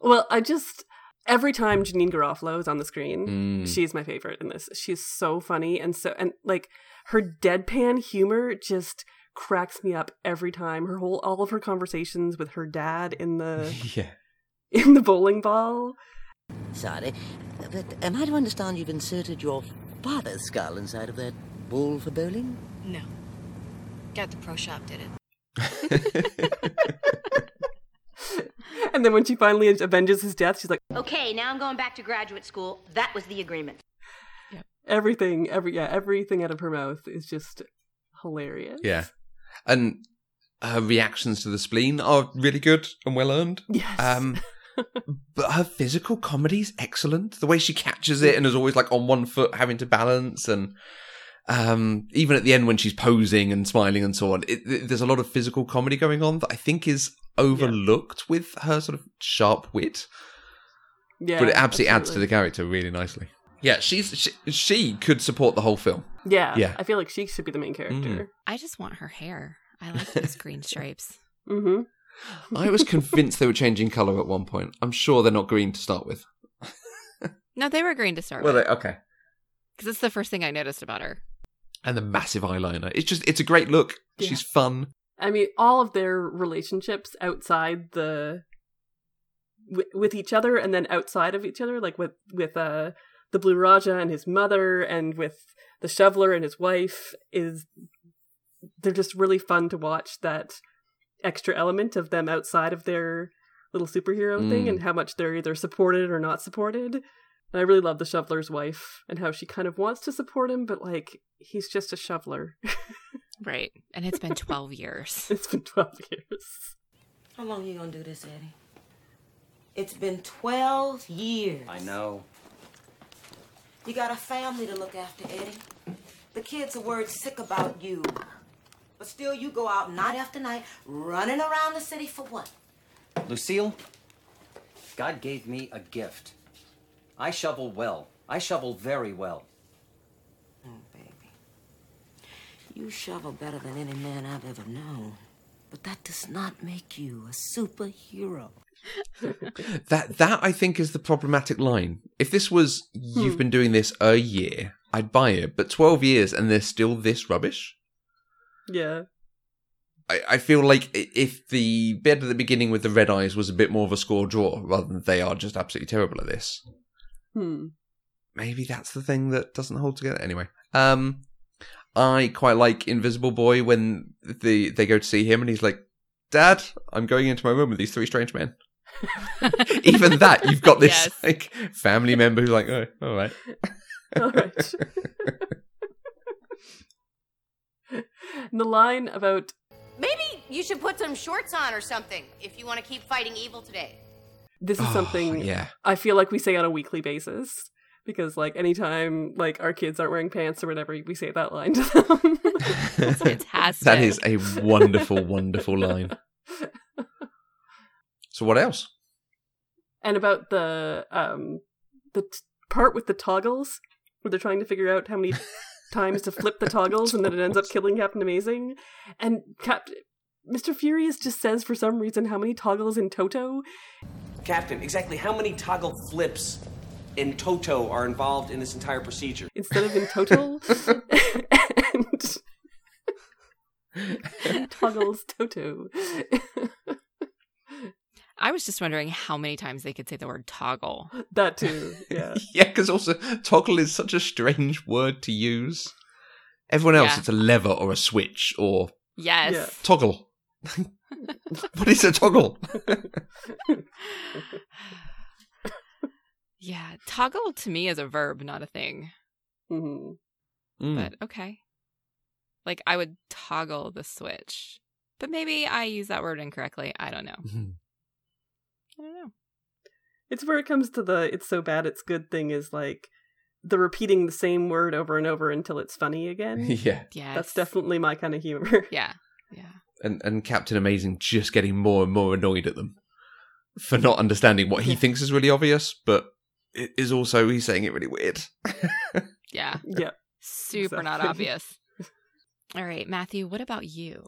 S3: Well, I just every time Janeane Garofalo is on the screen,
S2: Mm.
S3: she's my favorite in this. She's so funny and so and like her deadpan humor just cracks me up every time. Her whole all of her conversations with her dad in the
S2: yeah.
S3: in the bowling ball.
S11: Sorry, but am I to understand you've inserted your father's skull inside of that ball for bowling?
S12: No. Got the pro shop did it.
S3: And then when she finally avenges his death, she's like
S12: Okay, now I'm going back to graduate school. That was the agreement.
S3: everything every yeah, everything out of her mouth is just hilarious.
S2: Yeah. And her reactions to the spleen are really good and well earned.
S3: Yes.
S2: Um, but her physical comedy is excellent. The way she catches it and is always like on one foot, having to balance, and um, even at the end when she's posing and smiling and so on, it, it- there's a lot of physical comedy going on that I think is overlooked with her sort of sharp wit.
S3: Yeah.
S2: but it absolutely adds to the character really nicely. Yeah, she's she, she could support the whole film.
S3: Yeah.
S2: Yeah.
S3: I feel like she should be the main character.
S2: Mhm.
S1: I just want her hair. I like those green stripes.
S3: Mm-hmm.
S2: I was convinced they were changing color at one point. I'm sure they're not green to start with.
S1: No, they were green to start
S2: Well,
S1: with.
S2: they, okay.
S1: Because it's the first thing I noticed about her.
S2: And the massive eyeliner. It's just it's a great look.
S3: Yeah.
S2: She's fun.
S3: I mean, all of their relationships outside the with, with each other, and then outside of each other, like with with uh the Blue Raja and his mother, and with the Shoveler and his wife, is they're just really fun to watch. That extra element of them outside of their little superhero thing,
S2: Mm.
S3: and how much they're either supported or not supported. And I really love the Shoveler's wife and how she kind of wants to support him, but like he's just a shoveler.
S1: Right. And it's been 12 years.
S3: it's been twelve years.
S11: How long are you gonna do this, Eddie? It's been 12 years.
S4: I know.
S11: You got a family to look after, Eddie. The kids are worried sick about you. But still, you go out night after night, running around the city for what?
S4: Lucille, God gave me a gift. I shovel well. I shovel very well.
S11: Oh, baby. You shovel better than any man I've ever known. But that does not make you a superhero.
S2: That that I think is the problematic line. If this was you've
S3: Hmm.
S2: been doing this a year, I'd buy it. But twelve years and there's still this rubbish.
S3: Yeah.
S2: I, I feel like if the bit at the beginning with the red eyes was a bit more of a score draw, rather than they are just absolutely terrible at this,
S3: Hmm.
S2: maybe that's the thing that doesn't hold together. Anyway, um, I quite like Invisible Boy when the they go to see him and he's like, "Dad, I'm going into my room with these three strange men." Even that, you've got this
S1: Yes.
S2: like family member who's like, "Oh, all right."
S3: All right. And the line about
S12: Maybe you should put some shorts on or something if you want to keep fighting evil today.
S3: this is
S2: Oh,
S3: something
S2: yeah.
S3: I feel like we say on a weekly basis because like anytime like our kids aren't wearing pants or whatever, we say that line to them.
S1: That's fantastic.
S2: That is a wonderful, wonderful line. So what else?
S3: and about the um the t- part with the toggles where they're trying to figure out how many times to flip the toggles and then it ends up killing Captain Amazing and Cap Mr. Furious just says for some reason how many toggles in Toto
S6: Captain, exactly how many toggle flips in Toto are involved in this entire procedure?
S3: instead of in total and toggles Toto.
S1: I was just wondering how many times they could say the word toggle.
S3: that too, yeah.
S2: Yeah, because also toggle is such a strange word to use. Everyone else,
S1: Yeah.
S2: it's a lever or a switch or
S1: Yes.
S3: Yeah.
S2: toggle. what is a toggle?
S1: Yeah. Toggle to me is a verb, not a thing.
S3: hmm
S2: Mm.
S1: But okay. Like I would toggle the switch. But maybe I use that word incorrectly. I don't know. I don't know.
S3: It's where it comes to the it's so bad it's good thing is like the repeating the same word over and over until it's funny again.
S2: yeah.
S1: Yeah.
S3: That's definitely my kind of humor.
S1: Yeah. Yeah.
S2: And and Captain Amazing just getting more and more annoyed at them for not understanding what he thinks is really obvious, but it is also he's saying it really weird.
S1: Yeah.
S3: Yeah.
S1: Super not obvious. All right, Matthew, what about you?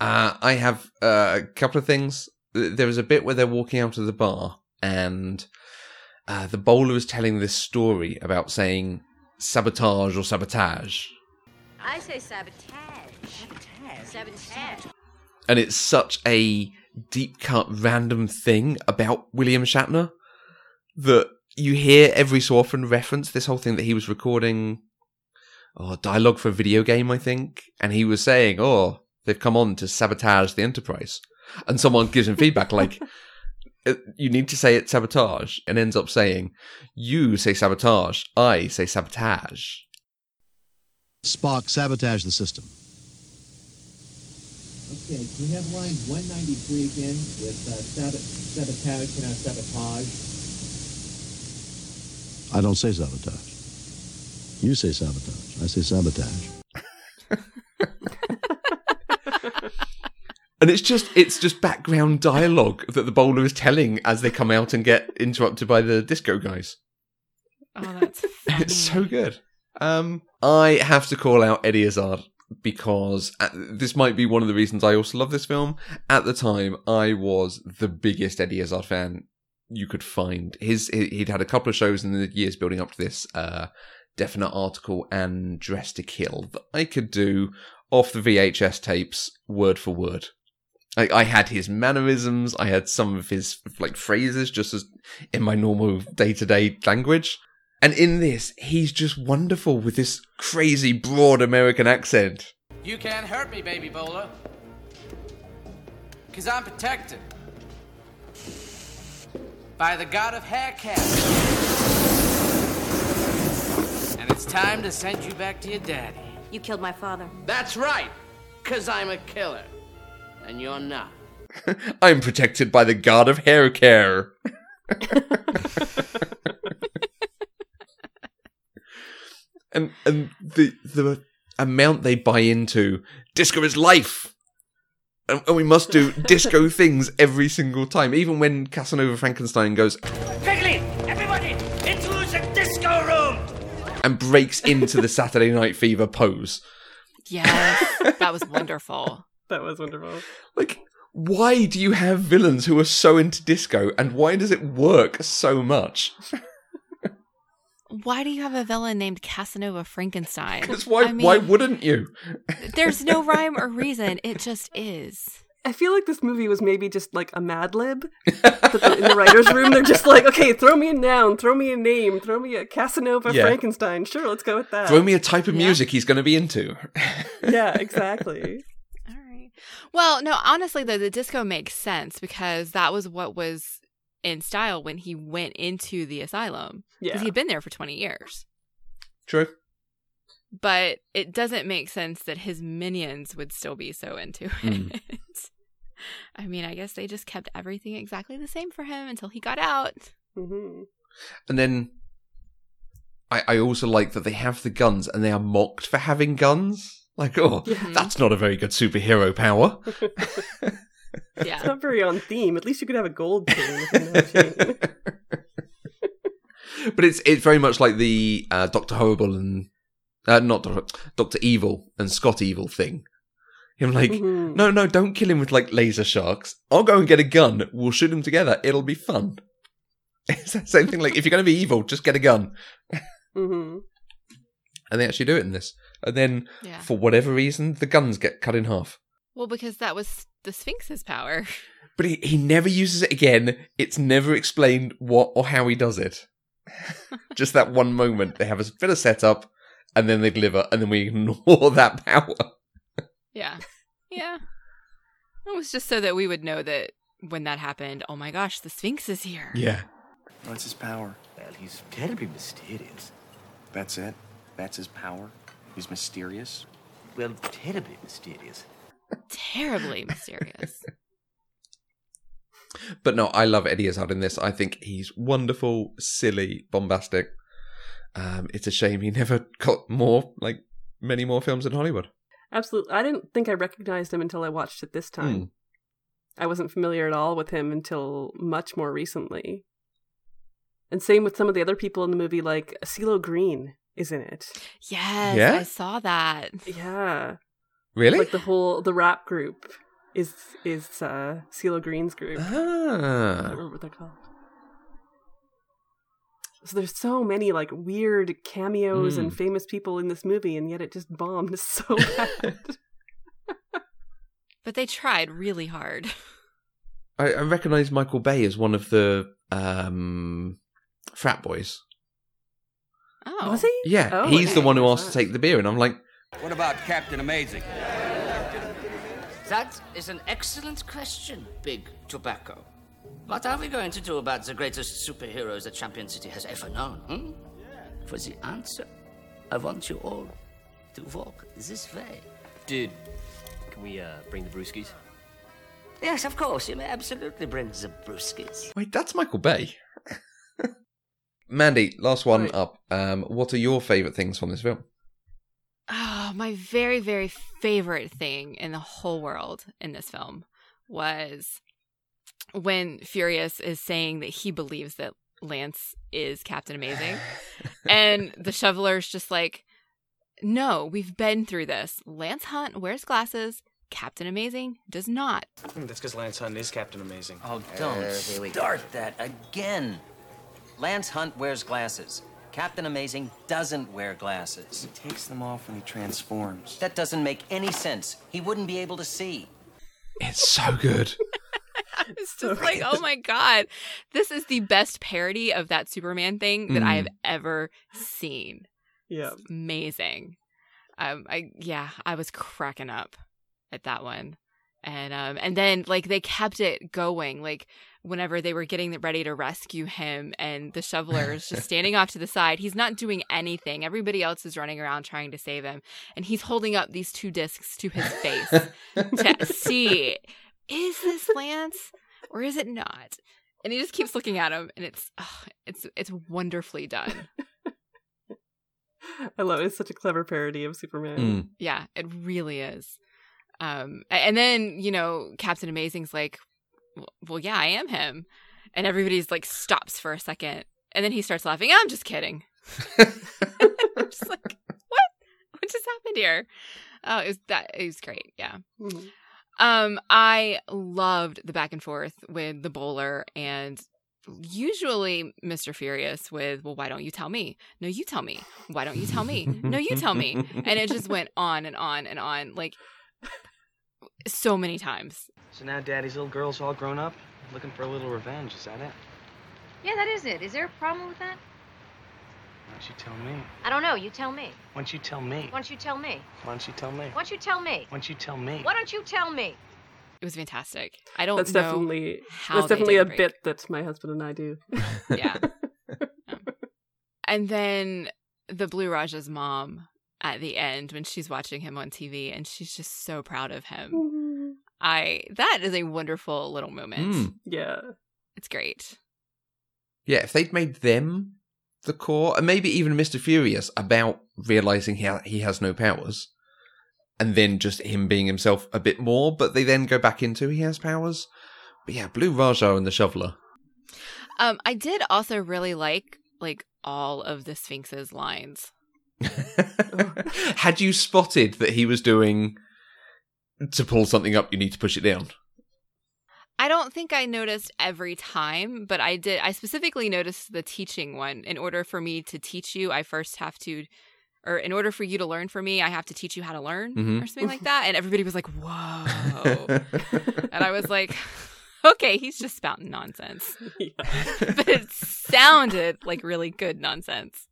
S2: Uh, I have uh, a couple of things. Th- There was a bit where they're walking out of the bar, and uh, the bowler is telling this story about saying sabotage or sabotage.
S12: I say sabotage. Sabotage. Sabotage.
S2: And it's such a deep cut random thing about William Shatner that you hear every so often reference this whole thing that he was recording oh, dialogue for a video game, I think. And he was saying, oh, they've come on to sabotage the Enterprise. And someone gives him feedback like, "Uh, you need to say it sabotage, and ends up saying, you say sabotage, I say sabotage.
S13: Spock, sabotage the system.
S14: Okay, can we have line 193 again with uh, sabot- sabotage, can I sabotage?
S13: I don't say sabotage. You say sabotage. I say sabotage.
S2: And it's just it's just background dialogue that the bowler is telling as they come out and get interrupted by the disco guys.
S1: Oh, that's
S2: It's so good. Um, I have to call out Eddie Izzard because uh, this might be one of the reasons I also love this film. At the time, I was the biggest Eddie Izzard fan you could find. His he- he'd had a couple of shows in the years building up to this uh, definite article and Dress to Kill that I could do off the VHS tapes word for word. Like I had his mannerisms, I had some of his like phrases just as in my normal day to day language. And in this, he's just wonderful with this crazy broad American accent.
S9: You can't hurt me, baby bowler. Cause I'm protected. By the god of haircat. And it's time to send you back to your daddy.
S12: You killed my father.
S9: That's right. Cause I'm a killer. And you're not.
S2: I'm protected by the god of hair care. and and the the amount they buy into disco is life. And, and we must do disco things every single time. Even when Casanova Frankenstein goes
S15: Quickly, everybody, into the disco room!
S2: and breaks into the Saturday Night Fever pose.
S1: Yes, that was wonderful.
S3: That was wonderful.
S2: Like, why do you have villains who are so into disco and why does it work so much?
S1: Why do you have a villain named Casanova Frankenstein?
S2: Because why,
S1: I mean,
S2: why wouldn't you?
S1: there's no rhyme or reason. It just is.
S3: I feel like this movie was maybe just like a Mad Lib. That in the writer's room, they're just like, okay, throw me a noun, throw me a name, throw me a Casanova
S2: Yeah.
S3: Frankenstein. Sure, let's go with that.
S2: Throw me a type of music he's going to be into.
S3: yeah, exactly.
S1: Well, no, honestly though, the disco makes sense because that was what was in style when he went into the asylum.
S3: Yeah.
S1: Because he'd been there for 20 years.
S2: True.
S1: But it doesn't make sense that his minions would still be so into it.
S2: Mm.
S1: I mean, I guess they just kept everything exactly the same for him until he got out.
S3: Mm-hmm.
S2: And then I, I also like that they have the guns and they are mocked for having guns. Like, oh, that's not a very good superhero power.
S1: Yeah.
S3: It's not very on theme. At least you could have a gold chain within the
S2: but it's it's very much like the uh, Doctor Horrible and uh, not Doctor, Doctor Evil and Scott Evil thing. I'm like,
S3: Mhm.
S2: no, no, don't kill him with like laser sharks. I'll go and get a gun. We'll shoot him together. It'll be fun. It's the same thing. Like, if you're going to be evil, just get a gun.
S3: hmm
S2: And they actually do it in this. And then,
S1: Yeah.
S2: for whatever reason, the guns get cut in half.
S1: Well, because that was the Sphinx's power.
S2: But he, he never uses it again. It's never explained what or how he does it. Just that one moment. They have a bit of setup, and then they deliver, and then we ignore that power.
S1: Yeah. Yeah. It was just so that we would know that when that happened, oh my gosh, the Sphinx is here.
S2: Yeah.
S6: What's his power?
S16: Well, he's terribly mysterious.
S6: That's it? That's his power? He's mysterious?
S16: well, terribly mysterious.
S1: Terribly mysterious.
S2: But no, I love Eddie Izzard in this. I think he's wonderful, silly, bombastic. Um, it's a shame he never got more, like many more films in Hollywood.
S3: Absolutely. I didn't think I recognized him until I watched it this time.
S2: Hmm.
S3: I wasn't familiar at all with him until much more recently. And same with some of the other people in the movie, like CeeLo Green is in it.
S1: Yes,
S2: Yeah?
S1: I saw that.
S3: Yeah.
S2: Really?
S3: Like the whole the rap group is is uh CeeLo Green's group. I don't
S2: Ah.
S3: remember what they're called. So there's so many like weird cameos and
S2: Mm.
S3: famous people in this movie, and yet it just bombed so bad.
S1: But they tried really hard.
S2: I, I recognize Michael Bay as one of the um, frat boys.
S1: Oh.
S3: Was he?
S2: Yeah,
S3: Oh,
S2: he's the one who asked to take the beer, and I'm like,
S10: What about Captain Amazing?
S8: That is an excellent question, Big Tobacco. What are we going to do about the greatest superheroes that Champion City has ever known, hmm? For the answer, I want you all to walk this way.
S17: Dude, can we uh, bring the brewskis?
S8: Yes, of course, you may absolutely bring the brewskis.
S2: wait, that's Michael Bay. Mandy, last one up. Um, what are your favourite things from this film?
S1: Oh, my very, very favorite thing in the whole world in this film was when Furious is saying that he believes that Lance is Captain Amazing. and the shoveler's just like, no, we've been through this. Lance Hunt wears glasses. Captain Amazing does not.
S6: That's because Lance Hunt is Captain Amazing.
S4: Oh, don't
S6: Uh, here we go.
S4: start that again. Lance Hunt wears glasses. Captain Amazing doesn't wear glasses.
S6: He takes them off when he transforms.
S4: That doesn't make any sense. He wouldn't be able to see.
S2: It's so good.
S1: It's just like, oh my god, this is the best parody of that Superman thing that I have
S2: Mm.
S1: ever seen.
S3: Yeah.
S1: It's amazing. Um, I yeah, I was cracking up at that one, and um, and then like they kept it going, like whenever they were getting ready to rescue him, and the shoveler is just standing off to the side. He's not doing anything. Everybody else is running around trying to save him, and he's holding up these two discs to his face to see is this Lance or is it not? And he just keeps looking at him, and it's ugh, it's it's wonderfully done.
S3: I love it. It's such a clever parody of Superman.
S2: Mm.
S1: Yeah, it really is. Um, and then you know, Captain Amazing's like, "Well, yeah, I am him," and everybody's like stops for a second, and then he starts laughing. I'm just kidding. I'm just like, what? What just happened here? Oh, it was that. It was great. Yeah.
S3: Mhm.
S1: Um, I loved the back and forth with the bowler and usually Mr. Furious with, well, why don't you tell me? No, you tell me. Why don't you tell me? No, you tell me. And it just went on and on and on, like so many times.
S6: So now Daddy's little girl's all grown up, looking for a little revenge. Is that it?
S12: Yeah, that is it. Is there a problem with that?
S6: Why don't you tell me?
S12: I don't know. You tell me.
S6: Why don't you tell me?
S12: Why don't you tell me?
S6: Why don't you tell me?
S12: Why don't you tell me?
S6: Why don't you tell me?
S12: Why don't you tell me?
S1: It was fantastic. I don't.
S3: That's
S1: know
S3: definitely
S1: how
S3: that's
S1: they
S3: definitely a
S1: break.
S3: bit that my husband and I do.
S1: Yeah. And then the Blue Raja's mom at the end when she's watching him on TV and she's just so proud of him. I that is a wonderful little moment.
S2: Mm.
S3: Yeah.
S1: It's great.
S2: Yeah, if they'd made them the core, and maybe even Mister Furious about realizing he ha- he has no powers, and then just him being himself a bit more, but they then go back into he has powers. But yeah, Blue Raja and the Shoveler.
S1: Um I did also really like like all of the Sphinx's lines.
S2: Had you spotted that he was doing to pull something up, you need to push it down?
S1: I don't think I noticed every time, but I did. I specifically noticed the teaching one. In order for me to teach you, I first have to, or in order for you to learn from me, I have to teach you how to learn
S2: Mhm.
S1: or something like that. And everybody was like, whoa. and I was like, okay, he's just spouting nonsense. but it sounded like really good nonsense.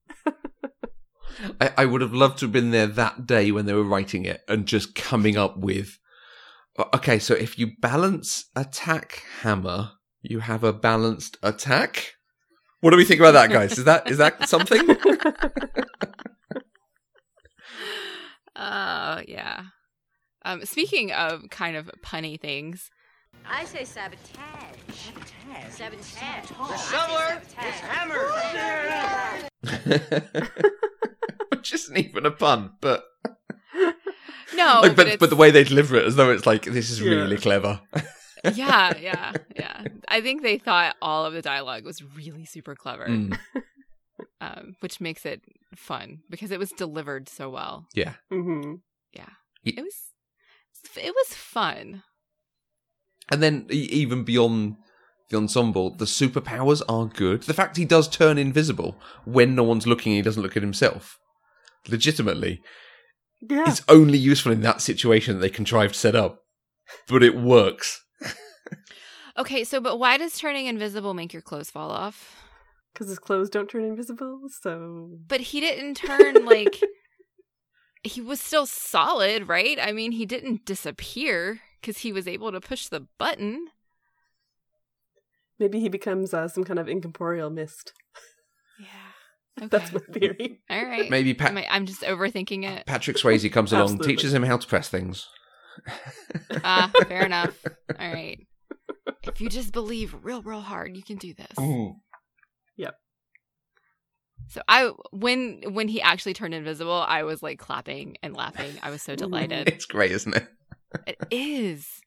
S2: I, I would have loved to have been there that day when they were writing it and just coming up with okay, so if you balance attack hammer, you have a balanced attack. What do we think about that, guys? Is that is that something?
S1: Oh, yeah. Um, speaking of kind of punny things,
S5: I say sabotage. Sabotage. Sabotage.
S15: The shoveler is hammered.
S2: Which isn't even a pun, but
S1: no,
S2: like,
S1: but,
S2: but, but the way they deliver it, as though it's like this is
S3: Yeah.
S2: really clever.
S1: yeah, yeah, yeah. I think they thought all of the dialogue was really super clever,
S2: Mm,
S1: um, which makes it fun because it was delivered so well.
S2: yeah.
S3: Mm-hmm.
S1: Yeah, it was. It was fun.
S2: And then e- even beyond the ensemble, the superpowers are good. The fact he does turn invisible when no one's looking, he doesn't look at himself. Legitimately,
S3: Yeah.
S2: it's only useful in that situation that they contrived to set up, but it works.
S1: Okay, so but why does turning invisible make your clothes fall off?
S3: Because his clothes don't turn invisible, so
S1: But he didn't turn like he was still solid, right? I mean, he didn't disappear because he was able to push the button.
S3: maybe he becomes uh, some kind of incorporeal mist.
S1: Yeah,
S3: That's my theory.
S1: All right.
S2: Maybe Pa-
S1: I- I'm just overthinking it.
S2: Patrick Swayze comes along, teaches him how to press things.
S1: Ah, fair enough. All right. If you just believe real, real hard, you can do this.
S3: Yep.
S1: So I, when when he actually turned invisible, I was like clapping and laughing. I was so delighted.
S2: It's great, isn't it?
S1: It is.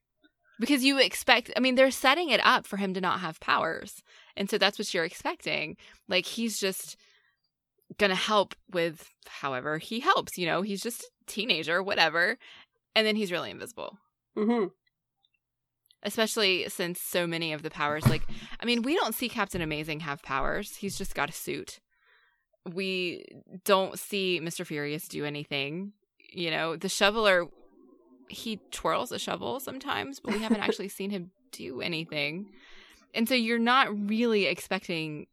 S1: Because you expect, I mean, they're setting it up for him to not have powers. And so that's what you're expecting. Like, he's just going to help with however he helps. You know, he's just a teenager, whatever. And then he's really invisible.
S3: Mm-hmm.
S1: Especially since so many of the powers, like, I mean, we don't see Captain Amazing have powers. He's just got a suit. We don't see Mr. Furious do anything. You know, the shoveler he twirls a shovel sometimes, but we haven't actually seen him do anything. And so you're not really expecting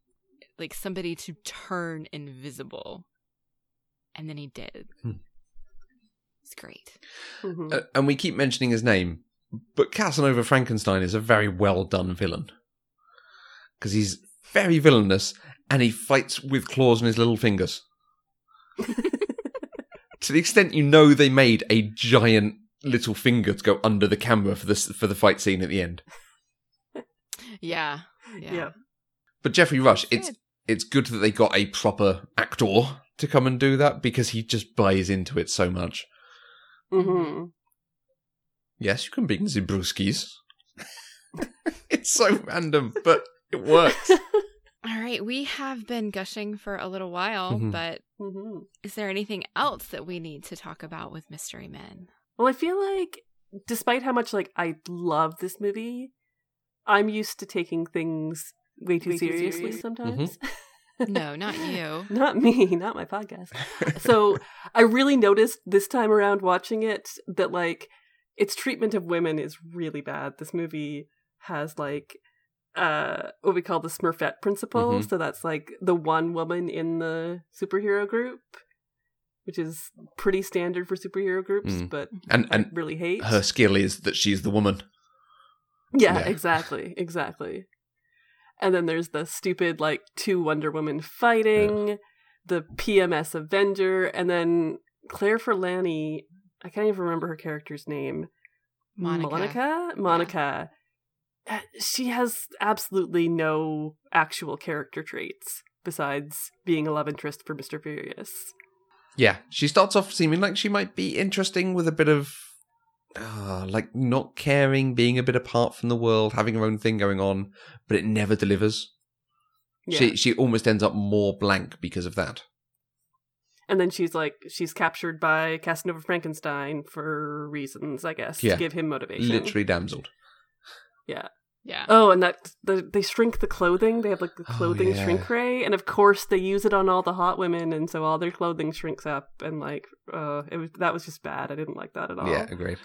S1: like somebody to turn invisible. And then he did.
S2: Hmm.
S1: It's great.
S3: Mm-hmm.
S2: Uh, and we keep mentioning his name, but Casanova Frankenstein is a very well done villain. Because he's very villainous and he fights with claws on his little fingers. to the extent you know they made a giant little finger to go under the camera for this for the fight scene at the end.
S1: Yeah. Yeah.
S3: Yeah.
S2: But Geoffrey Rush,
S1: It's
S2: it's
S1: good.
S2: it's good that they got a proper actor to come and do that because he just buys into it so much.
S3: Mm-hmm.
S2: Yes, you can be Zibruskis. it's so random, but it works.
S1: All right. We have been gushing for a little while,
S2: Mhm.
S1: but
S3: Mm-hmm.
S1: is there anything else that we need to talk about with Mystery Men?
S3: Well, I feel like, despite how much like I love this movie, I'm used to taking things way too
S11: Way too
S3: seriously
S11: serious.
S3: sometimes.
S1: No, not you.
S3: not me, not my podcast. so I really noticed this time around watching it that like its treatment of women is really bad. This movie has like uh what we call the Smurfette principle.
S2: Mhm.
S3: So that's like the one woman in the superhero group, which is pretty standard for superhero groups,
S2: Mm.
S3: but
S2: And
S3: I
S2: and
S3: really hate.
S2: her skill is that she's the woman.
S3: Yeah,
S2: Yeah.
S3: exactly, exactly. And then there's the stupid like two Wonder Women fighting, the PMS Avenger, and then Claire Forlani. I can't even remember her character's name.
S1: Monica.
S3: Monica. Monica. Uh, She has absolutely no actual character traits besides being a love interest for Mister Furious.
S2: Yeah, she starts off seeming like she might be interesting with a bit of uh, like not caring, being a bit apart from the world, having her own thing going on, but it never delivers.
S3: Yeah.
S2: She she almost ends up more blank because of that.
S3: And then she's like, she's captured by Casanova Frankenstein for reasons, I guess,
S2: Yeah.
S3: to give him motivation.
S2: Literally damseled.
S3: Yeah.
S1: Yeah.
S3: Oh, and that the, they shrink the clothing. They have like the
S2: Oh,
S3: clothing
S2: yeah.
S3: shrink ray, and of course they use it on all the hot women, and so all their clothing shrinks up. And like, uh, it was that was just bad. I didn't like that at all.
S2: Yeah, agreed.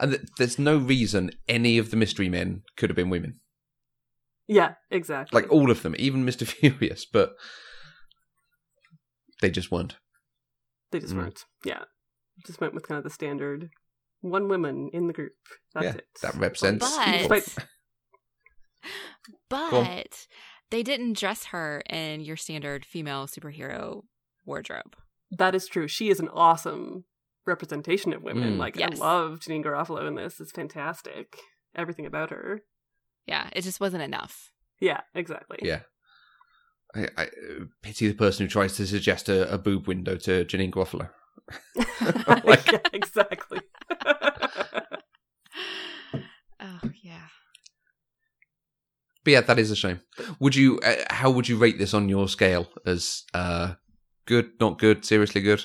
S2: And th- there's no reason any of the mystery men could have been women.
S3: Yeah, exactly.
S2: Like all of them, even Mr. Furious, but they just weren't.
S3: they just
S2: Mm.
S3: weren't. Yeah, just went with kind of the standard one woman in the group. That's
S2: yeah,
S3: it.
S2: that represents.
S1: But
S3: Despite-
S1: but they didn't dress her in your standard female superhero wardrobe.
S3: that is true. She is an awesome representation of women.
S2: Mm.
S3: Like
S1: Yes.
S3: I love Janeane Garofalo in this. It's fantastic. Everything about her.
S1: Yeah, it just wasn't enough.
S3: Yeah, exactly.
S2: Yeah. I, I uh, pity the person who tries to suggest a, a boob window to Janeane Garofalo.
S3: Yeah, exactly.
S1: Oh yeah.
S2: But yeah, that is a shame. Would you? Uh, how would you rate this on your scale? As uh, good, not good, seriously good?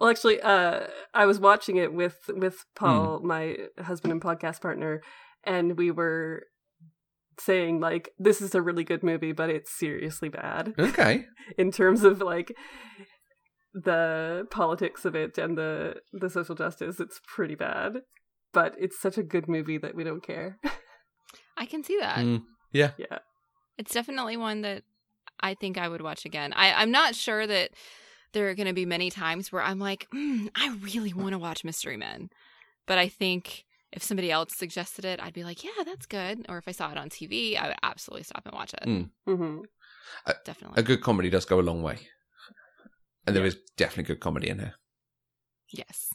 S3: Well, actually, uh, I was watching it with with Paul,
S2: Hmm.
S3: my husband and podcast partner, and we were saying like this is a really good movie, but it's seriously bad
S2: Okay.
S3: in terms of like the politics of it and the the social justice. It's pretty bad, but it's such a good movie that we don't care.
S1: I can see that.
S2: Mm, yeah.
S3: yeah.
S1: It's definitely one that I think I would watch again. I, I'm not sure that there are going to be many times where I'm like, mm, I really want to watch Mystery Men. But I think if somebody else suggested it, I'd be like, yeah, that's good. Or if I saw it on TV, I would absolutely stop and watch it.
S2: Mm.
S3: Mm-hmm.
S2: A,
S1: Definitely.
S2: A good comedy does go a long way. And there is definitely good comedy in here.
S1: Yes.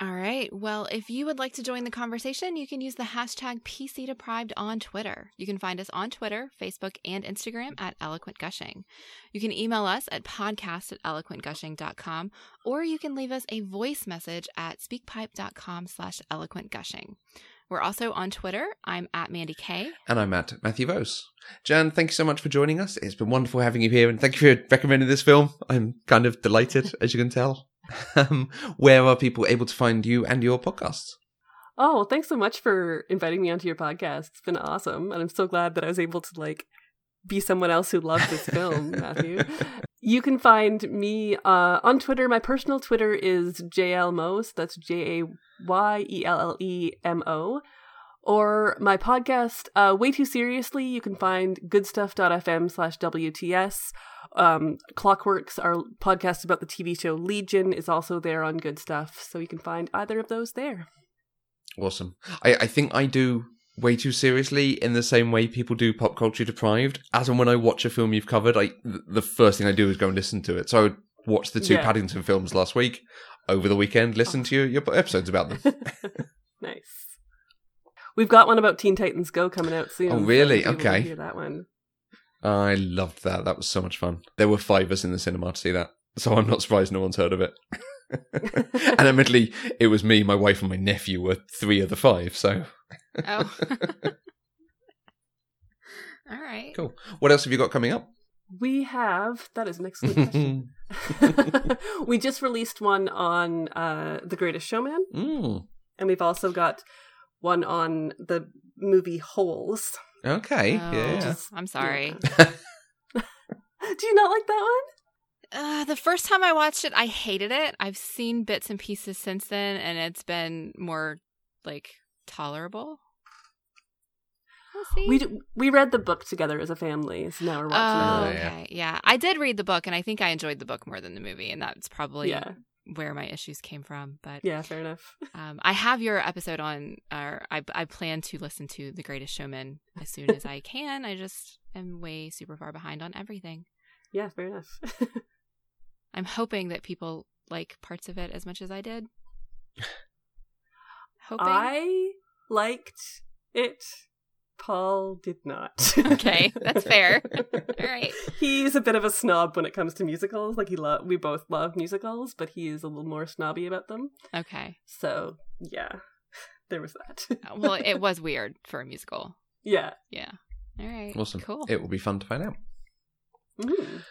S1: All right. Well, if you would like to join the conversation, you can use the hashtag PC Deprived on Twitter. You can find us on Twitter, Facebook, and Instagram at Eloquent Gushing. You can email us at podcast at eloquentgushing.com, or you can leave us a voice message at speakpipe.com slash eloquentgushing. We're also on Twitter. I'm at Mandy K.
S2: And I'm at Matthew Vose. Jan, thank you so much for joining us. It's been wonderful having you here, and thank you for recommending this film. I'm kind of delighted, as you can tell. Um, where are people able to find you and your podcasts?
S3: Oh, well, thanks so much for inviting me onto your podcast. It's been awesome. And I'm so glad that I was able to like be someone else who loves this film, Matthew. You can find me uh, on Twitter. My personal Twitter is JLMO. That's J A Y E L L E M O. Or my podcast, uh, Way Too Seriously, you can find goodstuff.fm slash WTS. Um, Clockworks, our podcast about the TV show Legion, is also there on Good Stuff. So you can find either of those there.
S2: Awesome. I, I think I do way too seriously in the same way people do pop culture deprived. As and when I watch a film you've covered, I the first thing I do is go and listen to it. So I watched the two
S3: Yeah.
S2: Paddington films last week. Over the weekend, listen to your, your episodes about them.
S3: Nice. We've got one about Teen Titans Go coming out soon.
S2: Oh, really?
S3: you'll be able to
S2: Okay.
S3: hear that one.
S2: I loved that. That was so much fun. There were five of us in the cinema to see that. So I'm not surprised no one's heard of it. and admittedly, it was me, my wife, and my nephew were three of the five. So
S1: Oh. All right.
S2: cool. What else have you got coming up?
S3: We have that is an excellent question. we just released one on uh, The Greatest Showman,
S2: Mm,
S3: and we've also got one on the movie Holes.
S2: okay.
S1: Oh,
S2: yeah.
S1: I'm sorry.
S3: Do you not like that one?
S1: Uh, the first time I watched it, I hated it. I've seen bits and pieces since then, and it's been more like tolerable. We'll see.
S3: We d- we read the book together as a family, so now we're
S1: Oh,
S3: watching it.
S1: okay. Yeah. I did read the book, and I think I enjoyed the book more than the movie, and that's probably
S3: Yeah.
S1: where my issues came from. But
S3: Yeah, fair enough.
S1: um, I have your episode on, or I, I plan to listen to The Greatest Showman as soon as I can. I just am way super far behind on everything.
S3: Yeah, fair enough.
S1: I'm hoping that people like parts of it as much as I did. Hoping.
S3: I liked it. Paul did not.
S1: Okay, that's fair. All right.
S3: He's a bit of a snob when it comes to musicals. Like he love, we both love musicals, but he is a little more snobby about them.
S1: Okay.
S3: So yeah, there was that.
S1: Well, it was weird for a musical.
S3: yeah.
S1: Yeah. All right.
S2: Awesome.
S1: Cool.
S2: It will be fun to find out.
S3: Mm.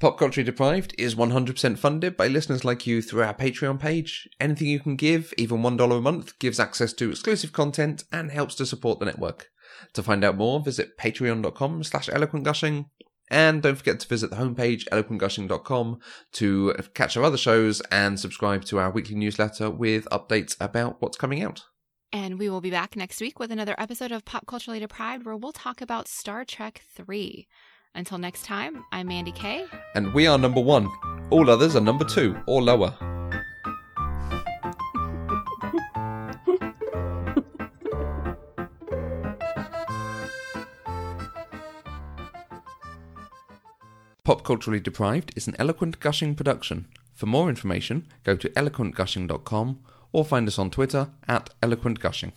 S2: Pop Culture Deprived is 100% funded by listeners like you through our Patreon page. Anything you can give, even $1 a month, gives access to exclusive content and helps to support the network. To find out more, visit patreon.com slash eloquentgushing. And don't forget to visit the homepage, eloquentgushing.com, to catch our other shows and subscribe to our weekly newsletter with updates about what's coming out.
S1: And we will be back next week with another episode of Pop Culturally Deprived where we'll talk about Star Trek 3. Until next time, I'm Mandy Kay.
S2: And we are number one. All others are number two or lower. Pop Culturally Deprived is an Eloquent Gushing production. For more information, go to eloquentgushing.com or find us on Twitter at eloquentgushing.